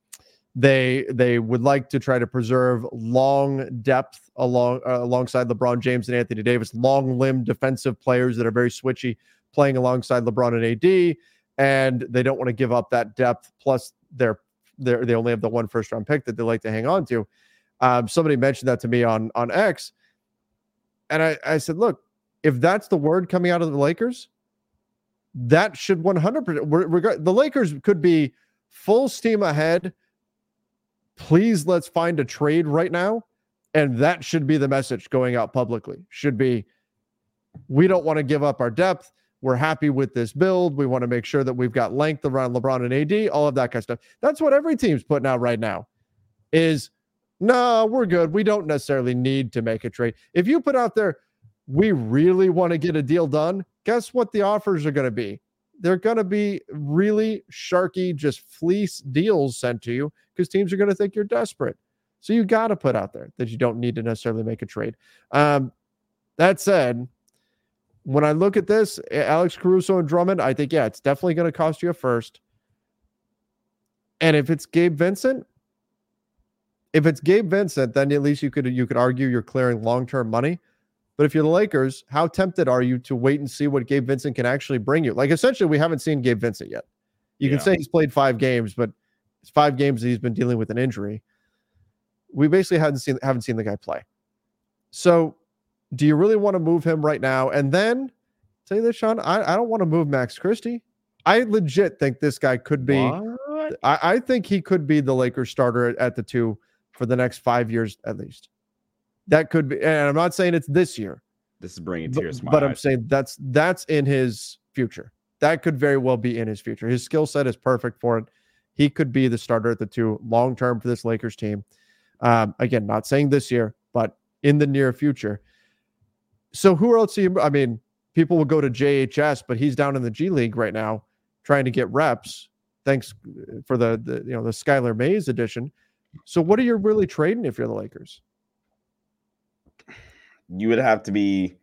they they would like to try to preserve long depth along uh, alongside LeBron James and Anthony Davis, long limb defensive players that are very switchy, playing alongside LeBron and AD, and they don't want to give up that depth. Plus, they're they they only have the one first round pick that they like to hang on to. Um, somebody mentioned that to me on on X, and I, I said, look, if that's the word coming out of the Lakers, that should 100% the Lakers could be full steam ahead. Please let's find a trade right now. And that should be the message going out publicly. Should be we don't want to give up our depth. We're happy with this build. We want to make sure that we've got length around LeBron and AD, all of that kind of stuff. That's what every team's putting out right now. Is no, we're good. We don't necessarily need to make a trade. If you put out there, we really want to get a deal done, guess what the offers are going to be? They're going to be really sharky, just fleece deals sent to you because teams are going to think you're desperate. So you got to put out there that you don't need to necessarily make a trade. Um, that said, when I look at this, Alex Caruso and Drummond, I think, yeah, it's definitely going to cost you a first. And if it's Gabe Vincent, if it's Gabe Vincent, then at least you could you could argue you're clearing long term money. But if you're the Lakers, how tempted are you to wait and see what Gabe Vincent can actually bring you? Like essentially, we haven't seen Gabe Vincent yet. You yeah. can say he's played five games, but it's five games that he's been dealing with an injury. We basically haven't seen haven't seen the guy play. So, do you really want to move him right now? And then tell you this, Sean, I, I don't want to move Max Christie. I legit think this guy could be. I, I, think he could be the Lakers starter at, at the two for the next five years at least. That could be, and I'm not saying it's this year. This is bringing tears, but, but I'm saying that's that's in his future. That could very well be in his future. His skill set is perfect for it. He could be the starter at the two long term for this Lakers team. Um, again, not saying this year, but in the near future. So who else? He, I mean, people will go to JHS, but he's down in the G League right now, trying to get reps. Thanks for the, the you know the Skylar Mays edition. So what are you really trading if you're the Lakers? You would have to be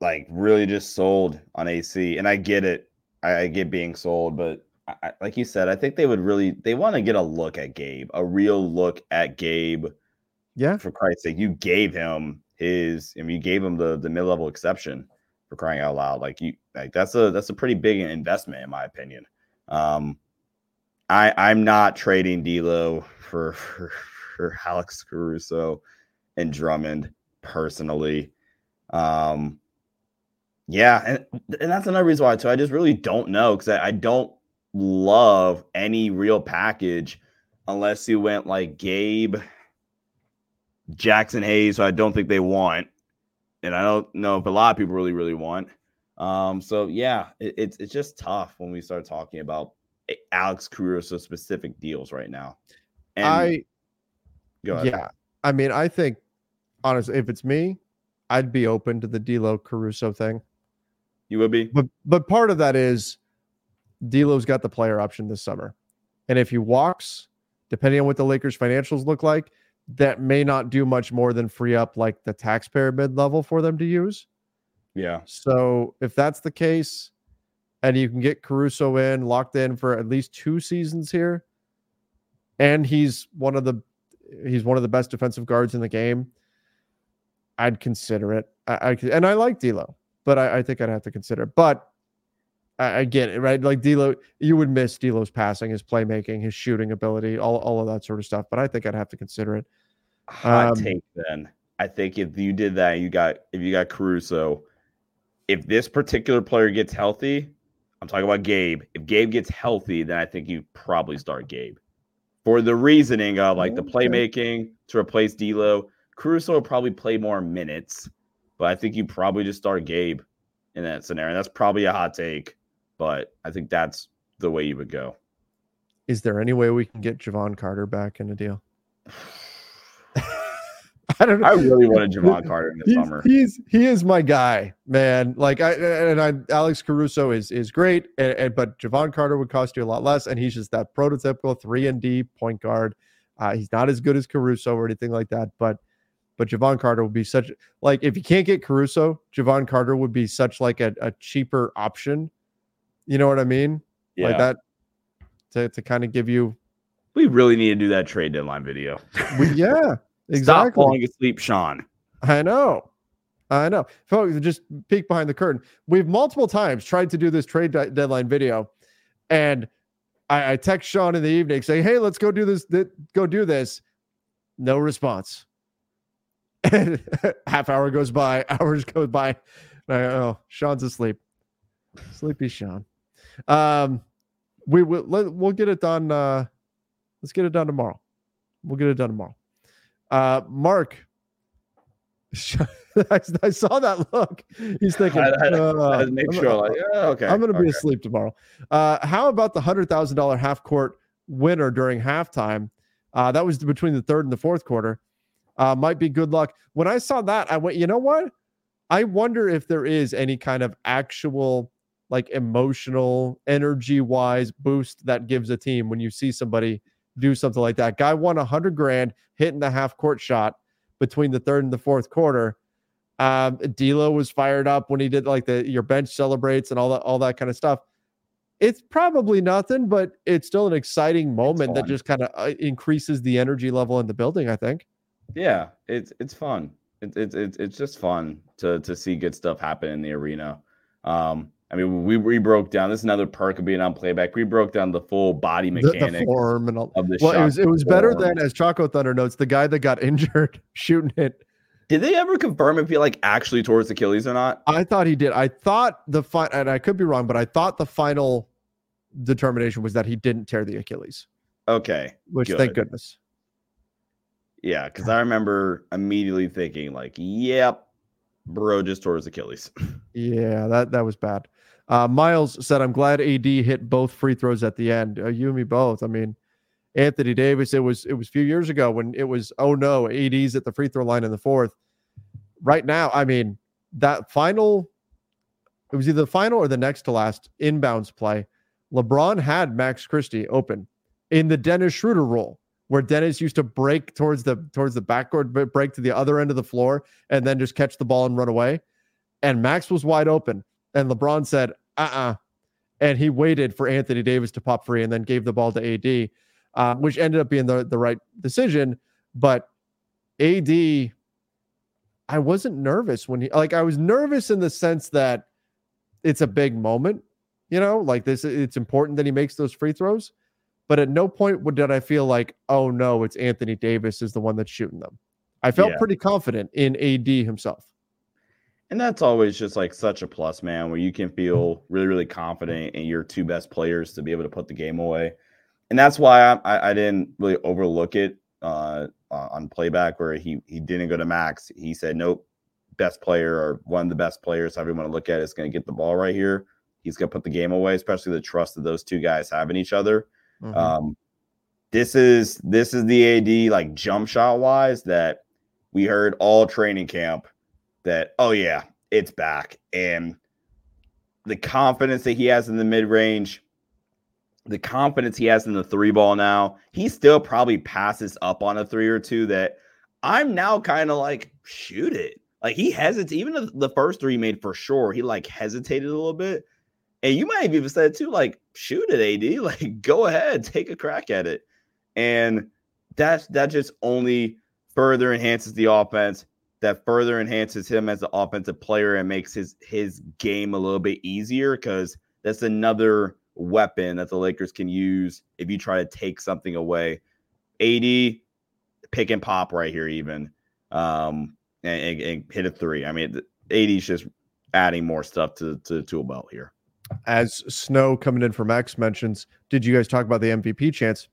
like really just sold on AC. And I get it. I, I get being sold, but I, like you said, I think they would really they want to get a look at Gabe, a real look at Gabe. Yeah. For Christ's sake, you gave him his I mean you gave him the the mid level exception for crying out loud. Like you like that's a that's a pretty big investment in my opinion. Um I I'm not trading D'Lo for [laughs] for, for Alex Caruso and Drummond personally. Um, yeah, and, and that's another reason why too. I just really don't know because I, I don't love any real package unless you went like Gabe, Jaxson Hayes, so I don't think they want, and I don't know if a lot of people really really want. Um, so yeah, it, it's it's just tough when we start talking about Alex Caruso so specific deals right now. And I go ahead. Yeah, I mean, I think honestly, if it's me, I'd be open to the D'Lo Caruso thing. You would be, but but part of that is D'Lo's got the player option this summer, and if he walks, depending on what the Lakers' financials look like, that may not do much more than free up like the taxpayer mid level for them to use. Yeah. So if that's the case, and you can get Caruso in locked in for at least two seasons here, and he's one of the he's one of the best defensive guards in the game. I'd consider it. I, I and I like D'Lo, but I, I, think I'd have to consider. It. But I, I, get it, right? Like D'Lo, you would miss D'Lo's passing, his playmaking, his shooting ability, all all of that sort of stuff. But I think I'd have to consider it. Hot um, take then. I think if you did that, you got if you got Caruso, if this particular player gets healthy, I'm talking about Gabe. If Gabe gets healthy, then I think you probably start Gabe for the reasoning of like the playmaking to replace D'Lo. Caruso will probably play more minutes, but I think you probably just start Gabe in that scenario. That's probably a hot take, but I think that's the way you would go. Is there any way we can get Jevon Carter back in a deal? [laughs] I don't know. I really wanted Jevon Carter in the he's, summer. He's he is my guy, man. Like I and I Alex Caruso is is great, and, and, but Javon Carter would cost you a lot less, and he's just that prototypical three and D point guard. Uh, he's not as good as Caruso or anything like that, but but Jevon Carter would be such like if you can't get Caruso, Jevon Carter would be such like a, a cheaper option. You know what I mean? Yeah. Like that to to kind of give you. We really need to do that trade deadline video. we, yeah. [laughs] Exactly. Stop falling asleep, Sean. I know. I know. Folks, just peek behind the curtain. We've multiple times tried to do this trade de- deadline video, and I, I, text Sean in the evening saying, "Hey, let's go do this. Th- go do this." No response. [laughs] half hour goes by, [laughs] hours goes by. I, oh, Sean's asleep. Sleepy Sean. Um, we will. Let, we'll get it done. Uh, let's get it done tomorrow. We'll get it done tomorrow. Uh, Mark, [laughs] I, I, saw that look. He's thinking, I, I, uh, make I'm, sure, like, yeah, okay, I'm going to okay. be asleep tomorrow. Uh, how about the hundred thousand dollar half court winner during halftime? Uh, that was between the third and the fourth quarter. Uh, might be good luck. When I saw that, I went, you know what? I wonder if there is any kind of actual, like, emotional, energy wise boost that gives a team when you see somebody do something like that. Guy won a hundred grand hitting the half court shot between the third and the fourth quarter. Um, D'Lo was fired up when he did like the your bench celebrates and all that all that kind of stuff. It's probably nothing, but it's still an exciting moment that just kind of uh, increases the energy level in the building. I think. Yeah, it's it's fun. It's it's it's it's just fun to to see good stuff happen in the arena. Um, I mean, we, we broke down. This is another perk of being on playback. We broke down the full body mechanics the, the form and all. of the well. It was it was better than as Choco Thunder notes the guy that got [laughs] injured shooting it. Did they ever confirm if he like actually tore his Achilles or not? I thought he did. I thought the fi- and I could be wrong, but I thought the final determination was that he didn't tear the Achilles. Okay, which good. thank goodness. Yeah, because I remember immediately thinking like, "Yep, bro just tore his Achilles." [laughs] yeah, that that was bad. Uh, Miles said, "I'm glad AD hit both free throws at the end. Uh, you and me both. I mean, Anthony Davis. It was it was a few years ago when it was oh no, AD's at the free throw line in the fourth. Right now, I mean that final. It was either the final or the next to last inbounds play. LeBron had Max Christie open in the Dennis Schroeder role, where Dennis used to break towards the towards the backcourt, break to the other end of the floor, and then just catch the ball and run away. And Max was wide open. And LeBron said, uh-uh. And he waited for Anthony Davis to pop free and then gave the ball to AD, uh, which ended up being the, the right decision. But AD, I wasn't nervous when he like I was nervous in the sense that it's a big moment, you know, like this it's important that he makes those free throws. But at no point did I feel like, oh no, it's Anthony Davis is the one that's shooting them. I felt Yeah. pretty confident in AD himself. And that's always just like such a plus, man, where you can feel really, really confident in your two best players to be able to put the game away. And that's why I, I, I didn't really overlook it uh, uh, on playback where he he didn't go to max. He said, nope, best player or one of the best players, however you want to look at it, is going to get the ball right here. He's going to put the game away, especially the trust that those two guys have in each other. Mhm. Um, this is this is the AD like jump shot wise that we heard all training camp that oh yeah it's back and the confidence that he has in the mid range, the confidence he has in the three ball now, he still probably passes up on a three or two that I'm now kind of like shoot it. Like he hesitates, even the, first three made for sure, he like hesitated a little bit. And you might have even said too, like, shoot it, AD, [laughs] like go ahead, take a crack at it. And that that just only further enhances the offense. That further enhances him as an offensive player and makes his his game a little bit easier because that's another weapon that the Lakers can use if you try to take something away. AD pick and pop right here, even um, and, and- hit a three. I mean, AD's just adding more stuff to to the tool belt here. As Snow coming in from X mentions, did you guys talk about the MVP chance?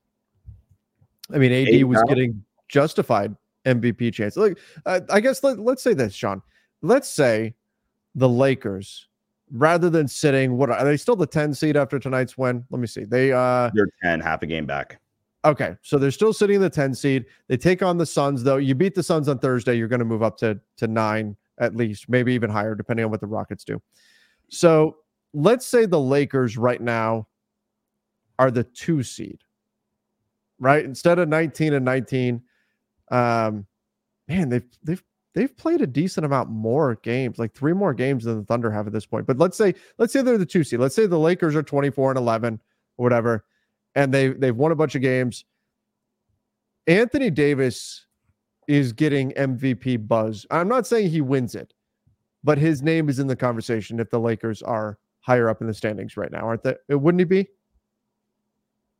I mean, AD was getting justified MVP chance. Like, uh, I guess let, let's say this, Sean. Let's say the Lakers, rather than sitting, what are they still the 10 seed after tonight's win? Let me see. They uh You're 10, half a game back. Okay, so they're still sitting in the 10 seed. They take on the Suns, though. You beat the Suns on Thursday, you're going to move up to to nine at least, maybe even higher, depending on what the Rockets do. So let's say the Lakers right now are the two seed, right? Instead of 19 and 19. Um, man, they've they've they've played a decent amount more games, like three more games than the Thunder have at this point. But let's say let's say they're the two seed. Let's say the Lakers are 24 and 11 or whatever and they they've won a bunch of games. Anthony Davis is getting MVP buzz. I'm not saying he wins it, but his name is in the conversation if the Lakers are higher up in the standings right now, aren't they? Wouldn't he be?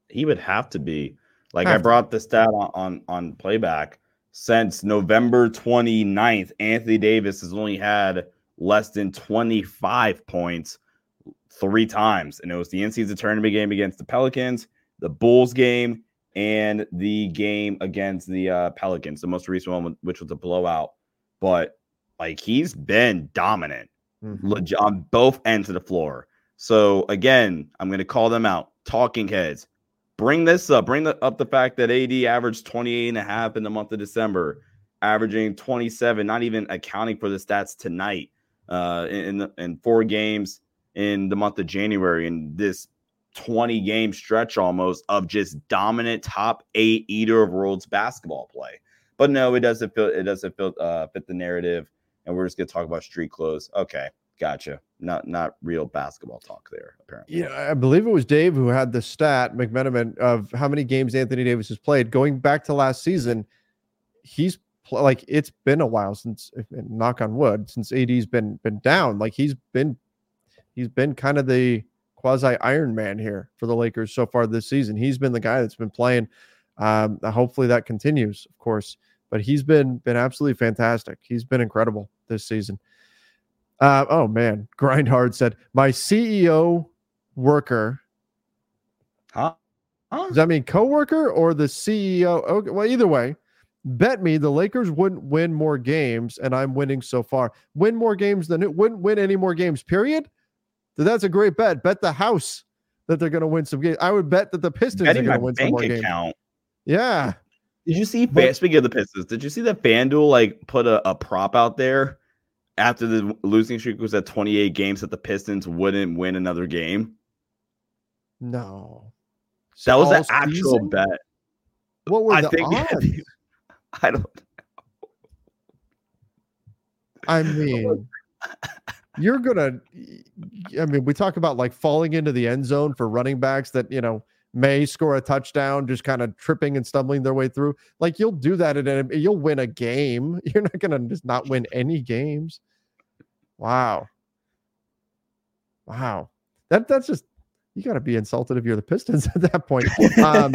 He would have to be. Like I Have to. brought the stat on, on on playback. Since November 29th, Anthony Davis has only had less than 25 points three times. And it was the in-season tournament game against the Pelicans, the Bulls game, and the game against the uh, Pelicans, the most recent one, which was a blowout. But like he's been dominant leg- on both ends of the floor. So again, I'm going to call them out. Talking heads, bring this up. Bring the, up the fact that AD averaged 28 and a half in the month of December, averaging 27, not even accounting for the stats tonight uh, in in, the, in four games in the month of January. And this 20 game stretch almost of just dominant top eight eater of world's basketball play. But no, it doesn't fit. It doesn't fit, uh, fit the narrative. And we're just gonna talk about street clothes. Okay, gotcha. Not not real basketball talk there. Apparently, Yeah, I believe it was Dave who had the stat, McMenamin, of how many games Anthony Davis has played. Going back to last season, he's pl- like it's been a while since, knock on wood, since AD's been been down. Like he's been, he's been kind of the quasi Iron Man here for the Lakers so far this season. He's been the guy that's been playing. Um, hopefully that continues, of course. But he's been been absolutely fantastic. He's been incredible this season. Uh, oh man, Grindhard said my CEO worker. huh? Huh? Does that mean coworker or the CEO? Okay, well, either way, bet me the Lakers wouldn't win more games, and I'm winning so far. Win more games than it wouldn't win any more games. Period. So that's a great bet. Bet the house that they're going to win some games. I would bet that the Pistons are going to win some more games. Yeah. Did you see? But- speaking of the Pistons, did you see that FanDuel like put a, a prop out there after the losing streak was at 28 games that the Pistons wouldn't win another game? No. That was an actual season? bet. What were I the think. [laughs] odds? I don't. I [laughs] mean, you're gonna. I mean, we talk about like falling into the end zone for running backs that you know may score a touchdown, just kind of tripping and stumbling their way through. Like you'll do that, and you'll win a game. [laughs] You're not gonna just not win any games. Wow, wow. That that's just you got to be insulted if you're the Pistons [laughs] at that point. Um,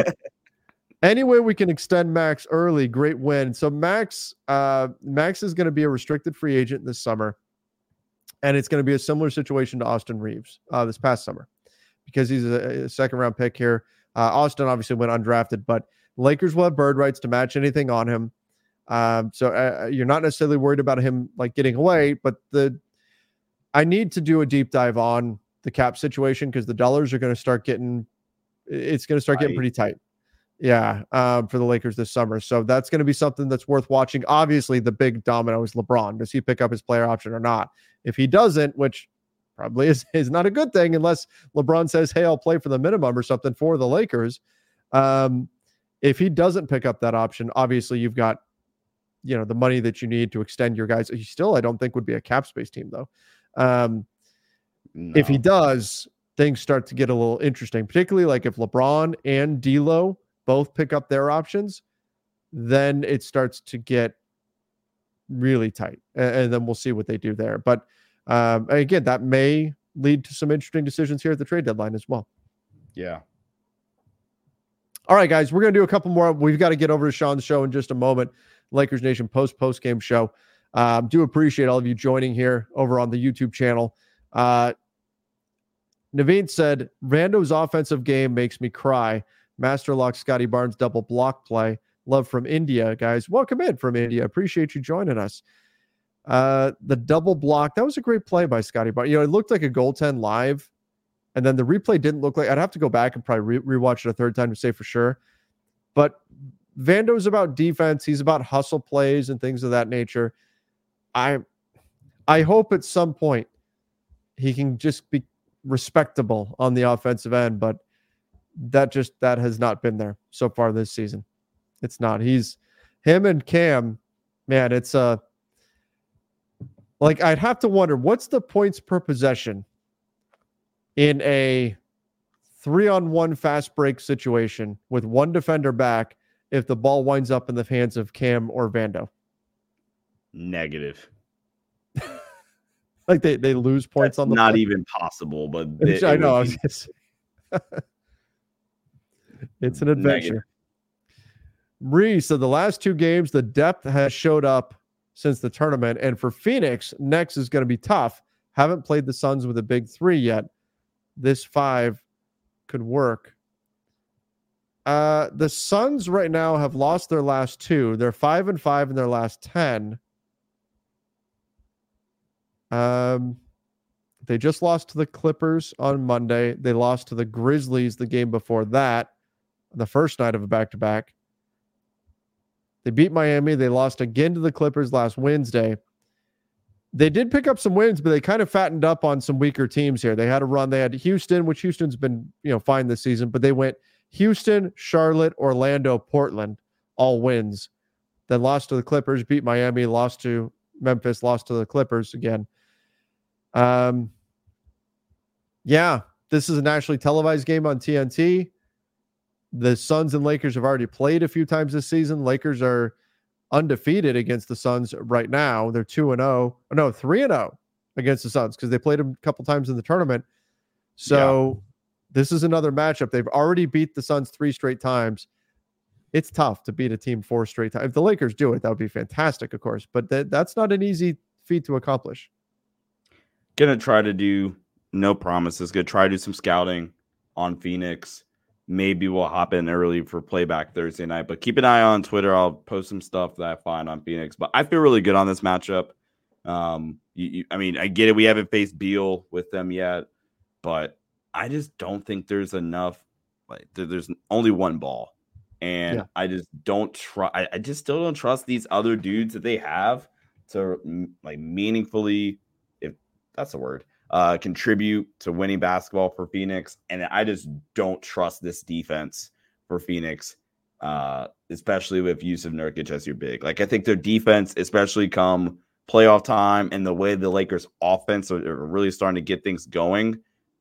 anyway, we can extend Max early. Great win. So Max, uh, Max is going to be a restricted free agent this summer, and it's going to be a similar situation to Austin Reaves uh, this past summer because he's a, second round pick here. Uh, Austin obviously went undrafted, but Lakers will have bird rights to match anything on him. Um, so uh, you're not necessarily worried about him like getting away, but the I need to do a deep dive on the cap situation because the dollars are going to start getting it's going to start getting pretty tight. Yeah, um, for the Lakers this summer. So that's going to be something that's worth watching. Obviously, the big domino is LeBron. Does he pick up his player option or not? If he doesn't, which probably [laughs] is, is not a good thing unless LeBron says, hey, I'll play for the minimum or something for the Lakers. Um, if he doesn't pick up that option, obviously you've got, you know, the money that you need to extend your guys. He still, I don't think, would be a cap space team though. Um, no. If he does, things start to get a little interesting, particularly like if LeBron and D'Lo both pick up their options, then it starts to get really tight, and, and then we'll see what they do there. But um, again, that may lead to some interesting decisions here at the trade deadline as well. Yeah. All right, guys, we're going to do a couple more. We've got to get over to Sean's show in just a moment. Lakers Nation post post game show. Um, do appreciate all of you joining here over on the YouTube channel. Uh, Naveen said, Vando's offensive game makes me cry. Master Lock Scottie Barnes double block play. Love from India, guys. Welcome in from India. Appreciate you joining us. Uh, the double block, that was a great play by Scottie But You know, it looked like a goaltend live, and then the replay didn't look like I'd have to go back and probably re- rewatch it a third time to say for sure. But Vando's about defense, he's about hustle plays and things of that nature. I I hope at some point he can just be respectable on the offensive end, but that just that has not been there so far this season. It's not. He's him and Cam, man, it's a like I'd have to wonder what's the points per possession in a three on one fast break situation with one defender back if the ball winds up in the hands of Cam or Vando? Negative. [laughs] like they, they lose points That's on the not play. even possible, but [laughs] it, I know. Be... [laughs] it's an adventure. Reese, so the last two games, the depth has showed up since the tournament. And for Phoenix, next is going to be tough. Haven't played the Suns with a big three yet. This five could work. Uh, the Suns right now have lost their last two. They're five and five in their last ten. Um, they just lost to the Clippers on Monday. They lost to the Grizzlies the game before that, the first night of a back to back. They beat Miami. They lost again to the Clippers last Wednesday. They did pick up some wins, but they kind of fattened up on some weaker teams here. They had a run. They had Houston, which Houston's been, you know, fine this season, but they went Houston, Charlotte, Orlando, Portland, all wins. Then lost to the Clippers, beat Miami, lost to Memphis, lost to the Clippers again. Um, yeah, this is a nationally televised game on TNT. The Suns and Lakers have already played a few times this season. Lakers are undefeated against the Suns right now. They're 2 and 0. No, 3 and 0 against the Suns because they played them a couple times in the tournament. So yeah. this is another matchup. They've already beat the Suns three straight times. It's tough to beat a team four straight times. If the Lakers do it, that would be fantastic, of course. But th- that's not an easy feat to accomplish. Gonna try to do no promises. Gonna try to do some scouting on Phoenix maybe we'll hop in early for playback Thursday night. But keep an eye on Twitter. I'll post some stuff that I find on Phoenix. But I feel really good on this matchup. Um, you, you, I mean, I get it. We haven't faced Beal with them yet, but I just don't think there's enough. Like, there, there's only one ball, and yeah. I just don't try. I, I just still don't trust these other dudes that they have to like meaningfully, if that's a word, uh, contribute to winning basketball for Phoenix. And I just don't trust this defense for Phoenix, uh, especially with Jusuf Nurkic as your big. Like I think their defense, especially come playoff time and the way the Lakers offense are, are really starting to get things going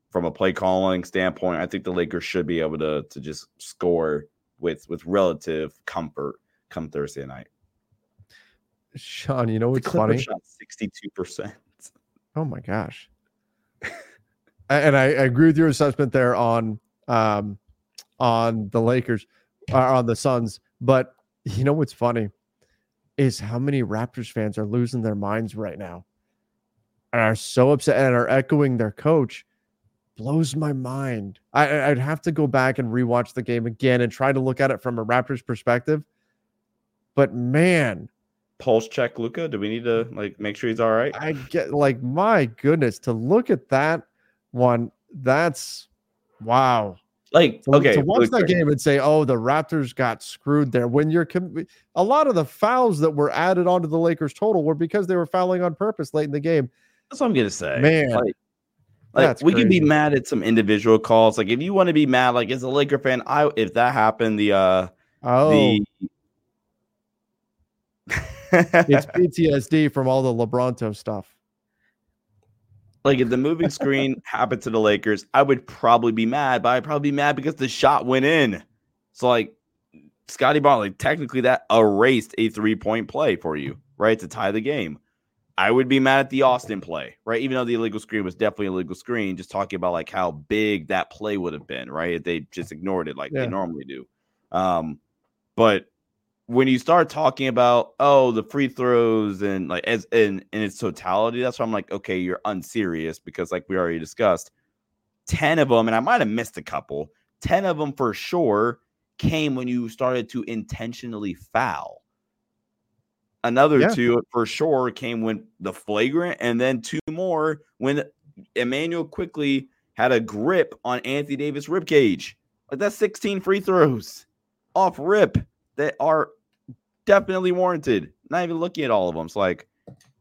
from a play calling standpoint, I think the Lakers should be able to to just score with with relative comfort come Thursday night. Sean, you know what's funny? Shot 62%. Oh my gosh. And I, I agree with your assessment there on um on the Lakers, uh, on the Suns. But you know what's funny is how many Raptors fans are losing their minds right now and are so upset and are echoing their coach. Blows my mind. I, I'd have to go back and rewatch the game again and try to look at it from a Raptors perspective. But man, pulse check Luka? Do we need to like make sure he's all right? I get like my goodness to look at that one. That's wow. Like okay, to watch that game and say, "Oh, the Raptors got screwed there." When you're com- a lot of the fouls that were added onto the Lakers total were because they were fouling on purpose late in the game. That's what I'm gonna say, man. Like, like we crazy. can be mad at some individual calls. Like if you want to be mad, like as a Laker fan, I if that happened, the uh oh. the [laughs] it's PTSD from all the LeBronto stuff. Like if the moving [laughs] screen happened to the Lakers, I would probably be mad, but I'd probably be mad because the shot went in. So like Scotty Scottie Bartley, technically that erased a three point play for you, right? To tie the game. I would be mad at the Austin play, right? Even though the illegal screen was definitely illegal screen, just talking about like how big that play would have been, right? If they just ignored it like yeah. they normally do. Um, but when you start talking about oh the free throws and like as in in its totality, that's why I'm like, okay, you're unserious because like we already discussed, 10 of them, and I might have missed a couple, 10 of them for sure came when you started to intentionally foul. Another yeah. two for sure came when the flagrant, and then two more when Immanuel Quickley had a grip on Anthony Davis rib cage. Like that's 16 free throws off rip that are definitely warranted. Not even looking at all of them. It's like,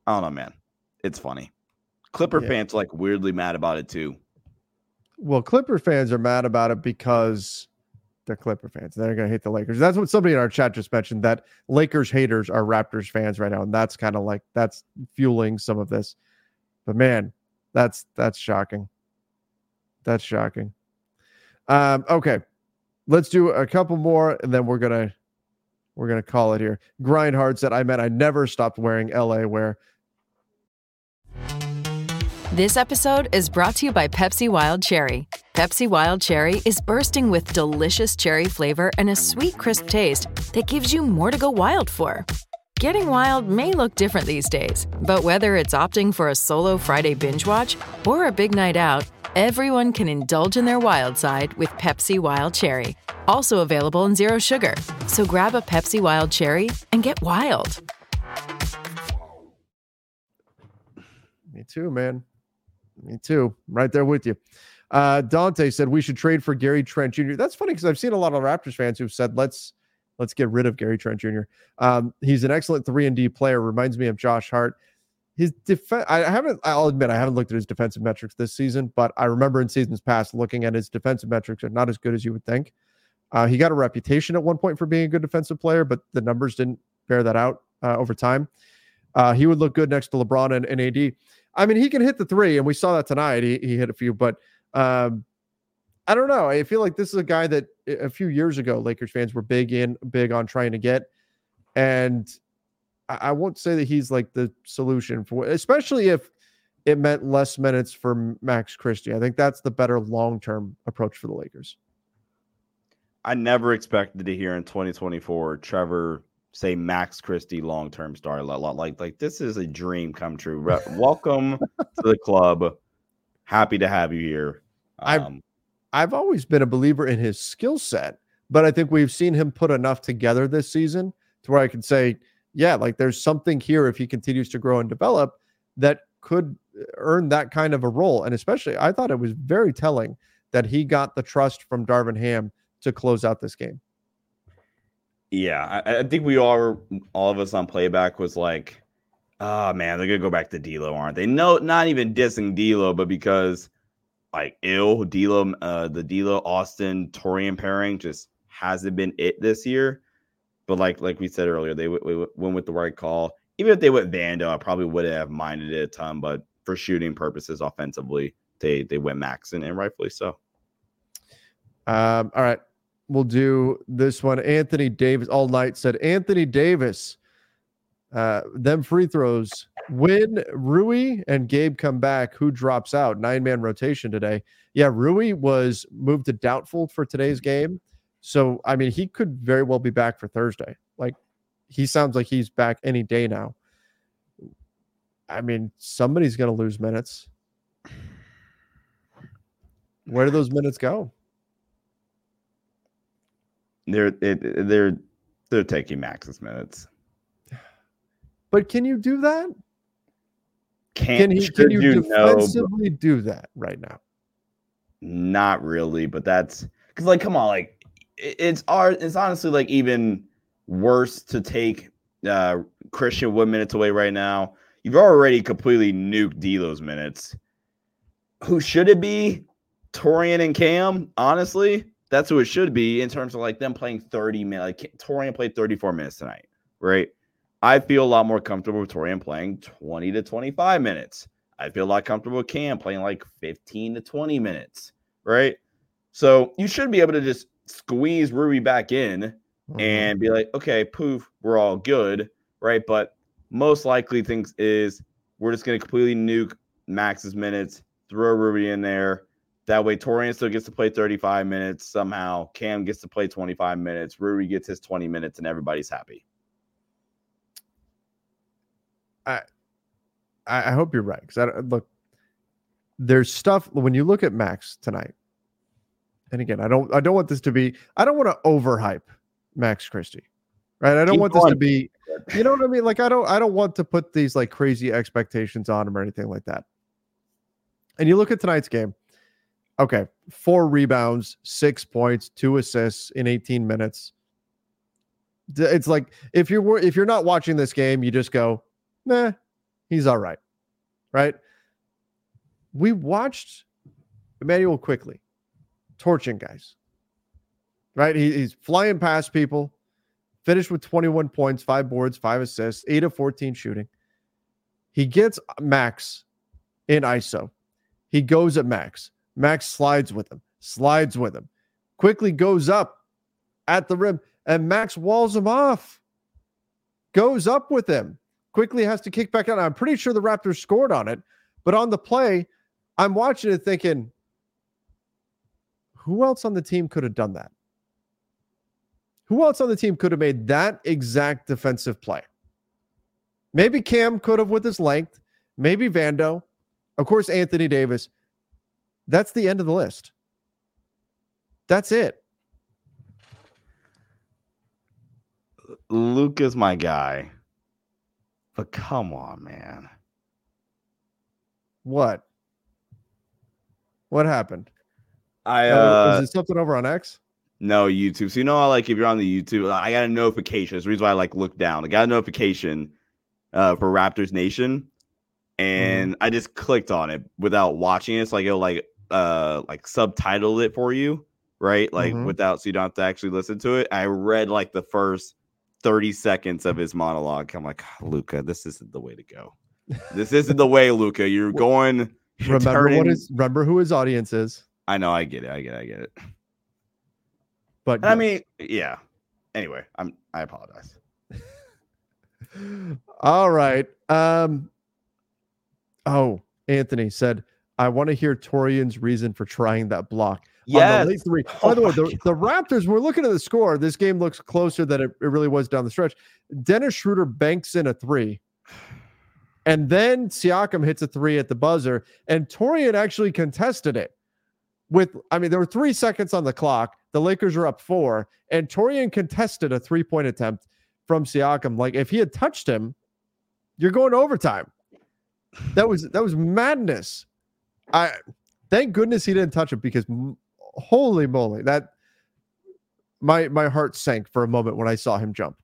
I don't know, man. It's funny. Clipper yeah. fans like weirdly mad about it too. Well, Clipper fans are mad about it because they're Clipper fans. They're going to hate the Lakers. That's what somebody in our chat just mentioned that Lakers haters are Raptors fans right now. And that's kind of like that's fueling some of this. But man, that's that's shocking. That's shocking. Um, okay. Let's do a couple more and then we're gonna we're gonna call it here. Grindhard said, I meant I never stopped wearing LA wear. This episode is brought to you by Pepsi Wild Cherry. Pepsi Wild Cherry is bursting with delicious cherry flavor and a sweet, crisp taste that gives you more to go wild for. Getting wild may look different these days, but whether it's opting for a solo Friday binge watch or a big night out, everyone can indulge in their wild side with Pepsi Wild Cherry. Also available in Zero Sugar. So grab a Pepsi Wild Cherry and get wild. Me too, man. Me too. Right there with you. Uh, Dante said we should trade for Gary Trent Jr. That's funny because I've seen a lot of Raptors fans who've said let's let's get rid of Gary Trent Jr. Um, he's an excellent three and D player. Reminds me of Josh Hart his defense i haven't i'll admit i haven't looked at his defensive metrics this season but i remember in seasons past looking at his defensive metrics are not as good as you would think uh, he got a reputation at one point for being a good defensive player but the numbers didn't bear that out uh, over time uh, he would look good next to lebron and, and, ad i mean he can hit the three and we saw that tonight he, he hit a few but um, i don't know i feel like this is a guy that a few years ago lakers fans were big in big on trying to get and I won't say that he's like the solution for, especially if it meant less minutes for Max Christie. I think that's the better long term approach for the Lakers. I never expected to hear in 2024 Trevor say Max Christie long term star. Like, like this is a dream come true. Welcome [laughs] to the club. Happy to have you here. Um, I've always been a believer in his skill set, but I think we've seen him put enough together this season to where I can say yeah, like there's something here if he continues to grow and develop that could uh, earn that kind of a role. And especially, I thought it was very telling that he got the trust from Darvin Ham to close out this game. Yeah, I, I think we all, all of us on playback was like, oh man, they're gonna go back to D'Lo, aren't they? No, not even dissing D'Lo, but because like ill D'Lo, uh, the D'Lo Austin Taurean pairing just hasn't been it this year. But like like we said earlier, they w- w- went with the right call. Even if they went Vando, I probably wouldn't have minded it a ton. But for shooting purposes, offensively, they they went Maxon, and rightfully so. Um, all right, we'll do this one. Anthony Davis all night said Anthony Davis. Uh, them free throws when Rui and Gabe come back, who drops out? Nine man rotation today. Yeah, Rui was moved to doubtful for today's mm-hmm. game. So, I mean, he could very well be back for Thursday. Like, he sounds like he's back any day now. I mean, somebody's going to lose minutes. Where do those minutes go? They're it, they're they're taking Max's minutes. But can you do that? Can he? Can you, you know, defensively do that right now? Not really, but that's because like, come on, like it's art. It's honestly like even worse to take uh Christian Wood minutes away right now. You've already completely nuked D'Lo's minutes. Who should it be? Taurean and Cam. Honestly, that's who it should be in terms of like them playing 30 minutes. Like Taurean played 34 minutes tonight, right? I feel a lot more comfortable with Taurean playing 20 to 25 minutes. I feel a lot comfortable with Cam playing like 15 to 20 minutes, right? So you should be able to just squeeze Rui back in Mhm. and be like, okay, poof, we're all good, right? But most likely things is we're just going to completely nuke Max's minutes, throw Rui in there. That way, Taurean still gets to play 35 minutes somehow. Cam gets to play 25 minutes. Rui gets his 20 minutes, and everybody's happy. I, I hope you're right because I look. There's stuff when you look at Max tonight, and again, I don't, I don't want this to be, I don't want to overhype Max Christie, right? I don't Keep want this to be, you know what I mean? Like I don't, I don't want to put these like crazy expectations on him or anything like that. And you look at tonight's game, okay, four rebounds, six points, two assists in 18 minutes. It's like if you're if you're not watching this game, you just go, nah, he's all right. Right. We watched Immanuel Quickley torching guys. Right. He, he's flying past people, finished with 21 points, five boards, five assists, eight of 14 shooting. He gets Max in ISO. He goes at Max. Max slides with him, slides with him, Quickley goes up at the rim, and Max walls him off. Goes up with him Quickley has to kick back out. I'm pretty sure the Raptors scored on it, but on the play, I'm watching it thinking, who else on the team could have done that? Who else on the team could have made that exact defensive play? Maybe Cam could have with his length, maybe Vando, of course, Anthony Davis. That's the end of the list. That's it. Luke is my guy. But come on, man. What? What happened? I Uh, is it something over on X? no YouTube. So you know how like if you're on the YouTube, I got a notification. That's the reason why I like look down. I got a notification uh for Raptors Nation. And I just clicked on it without watching it. So like it'll like uh like subtitle it for you, right? Like Mhm. without so you don't have to actually listen to it. I read like the first 30 seconds of his monologue. I'm like, Luka, this isn't the way to go. This isn't the way, Luka. You're going you're Remember what turning- his remember who his audience is. I know, I get it. I get it. I get it. But I mean, yeah. Anyway, I'm I apologize. [laughs] All right. Um Oh, Anthony said, I want to hear Taurean's reason for trying that block. The late three. Oh By Oh the way, the, the Raptors, we're looking at the score. This game looks closer than it, it really was down the stretch. Dennis Schroeder banks in a three. And then Siakam hits a three at the buzzer, and Taurean actually contested it. With, I mean, there were three seconds on the clock. The Lakers are up four, and Taurean contested a three point attempt from Siakam. Like, if he had touched him, you're going to overtime. That was that was madness. I thank goodness he didn't touch it because holy moly, that my my heart sank for a moment when I saw him jump.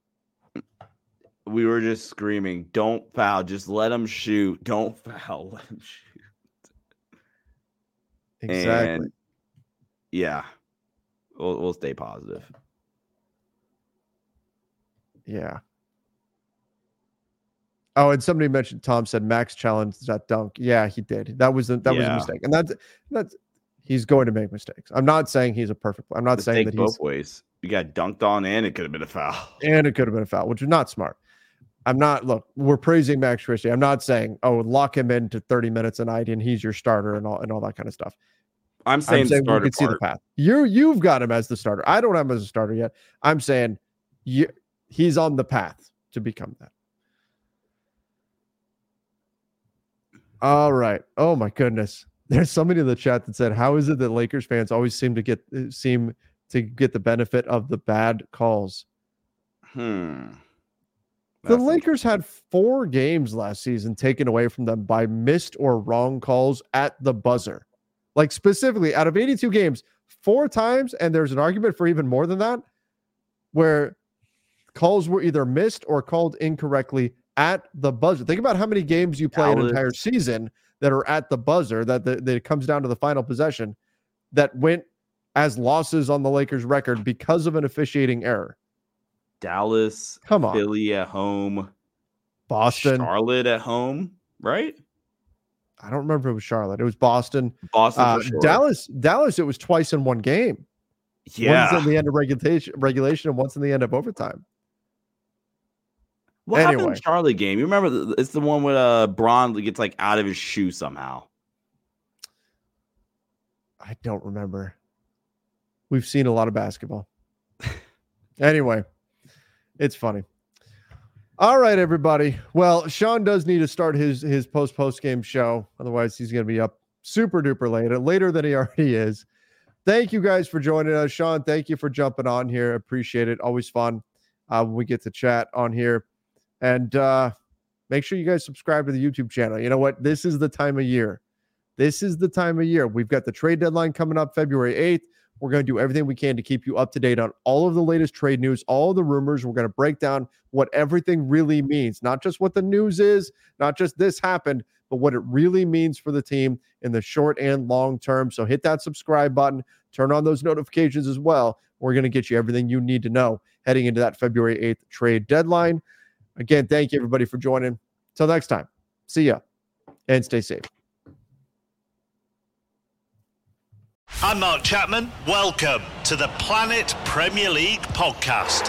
We were just screaming, "Don't foul! Just let him shoot! Don't foul! [laughs] Let him shoot!" Exactly. And yeah, we'll we'll stay positive. Yeah. Oh, and somebody mentioned Tom said Max challenged that dunk. Yeah, he did. That was a, that was a mistake, and that's that's he's going to make mistakes. I'm not saying he's a perfect. I'm not saying that he's both ways. You got dunked on, and it could have been a foul. [laughs] and it could have been a foul, which is not smart. I'm not look, we're praising Max Christie. I'm not saying, oh, lock him into 30 minutes a night and he's your starter and all and all that kind of stuff. I'm saying, I'm saying we can see the path. You you've got him as the starter. I don't have him as a starter yet. I'm saying you, he's on the path to become that. All right. Oh my goodness. There's somebody in the chat that said, "How is it that Lakers fans always seem to get uh, seem to get the benefit of the bad calls?" Hmm. the Lakers had four games last season taken away from them by missed or wrong calls at the buzzer. Like specifically, out of 82 games, four times, and there's an argument for even more than that, where calls were either missed or called incorrectly at the buzzer. Think about how many games you play Dallas. an entire season that are at the buzzer that, the, that it comes down to the final possession that went as losses on the Lakers record because of an officiating error. Dallas, come on, Philly at home, Boston, Charlotte at home, right? I don't remember if it was Charlotte. It was Boston. Boston, uh, sure. Dallas, Dallas. It was twice in one game. Yeah, once in the end of regulation, regulation, and once in the end of overtime. What anyway. happened in Charlie game? You remember it's the one with uh Bron gets like out of his shoe somehow. I don't remember. We've seen a lot of basketball. [laughs] anyway, it's funny. All right, everybody. Well, Sean does need to start his his post post game show. Otherwise, he's going to be up super duper late, later than he [laughs] already is. Thank you guys for joining us, Sean. Thank you for jumping on here. Appreciate it. Always fun uh, when we get to chat on here. And uh, make sure you guys subscribe to the YouTube channel. You know what? This is the time of year. This is the time of year. We've got the trade deadline coming up February 8th. We're going to do everything we can to keep you up to date on all of the latest trade news, all the rumors. We're going to break down what everything really means, not just what the news is, not just this happened, but what it really means for the team in the short and long term. So hit that subscribe button, turn on those notifications as well. We're going to get you everything you need to know heading into that February 8th trade deadline. Again, thank you everybody for joining. Till next time, see ya and stay safe. I'm Mark Chapman. Welcome to the Planet Premier League podcast.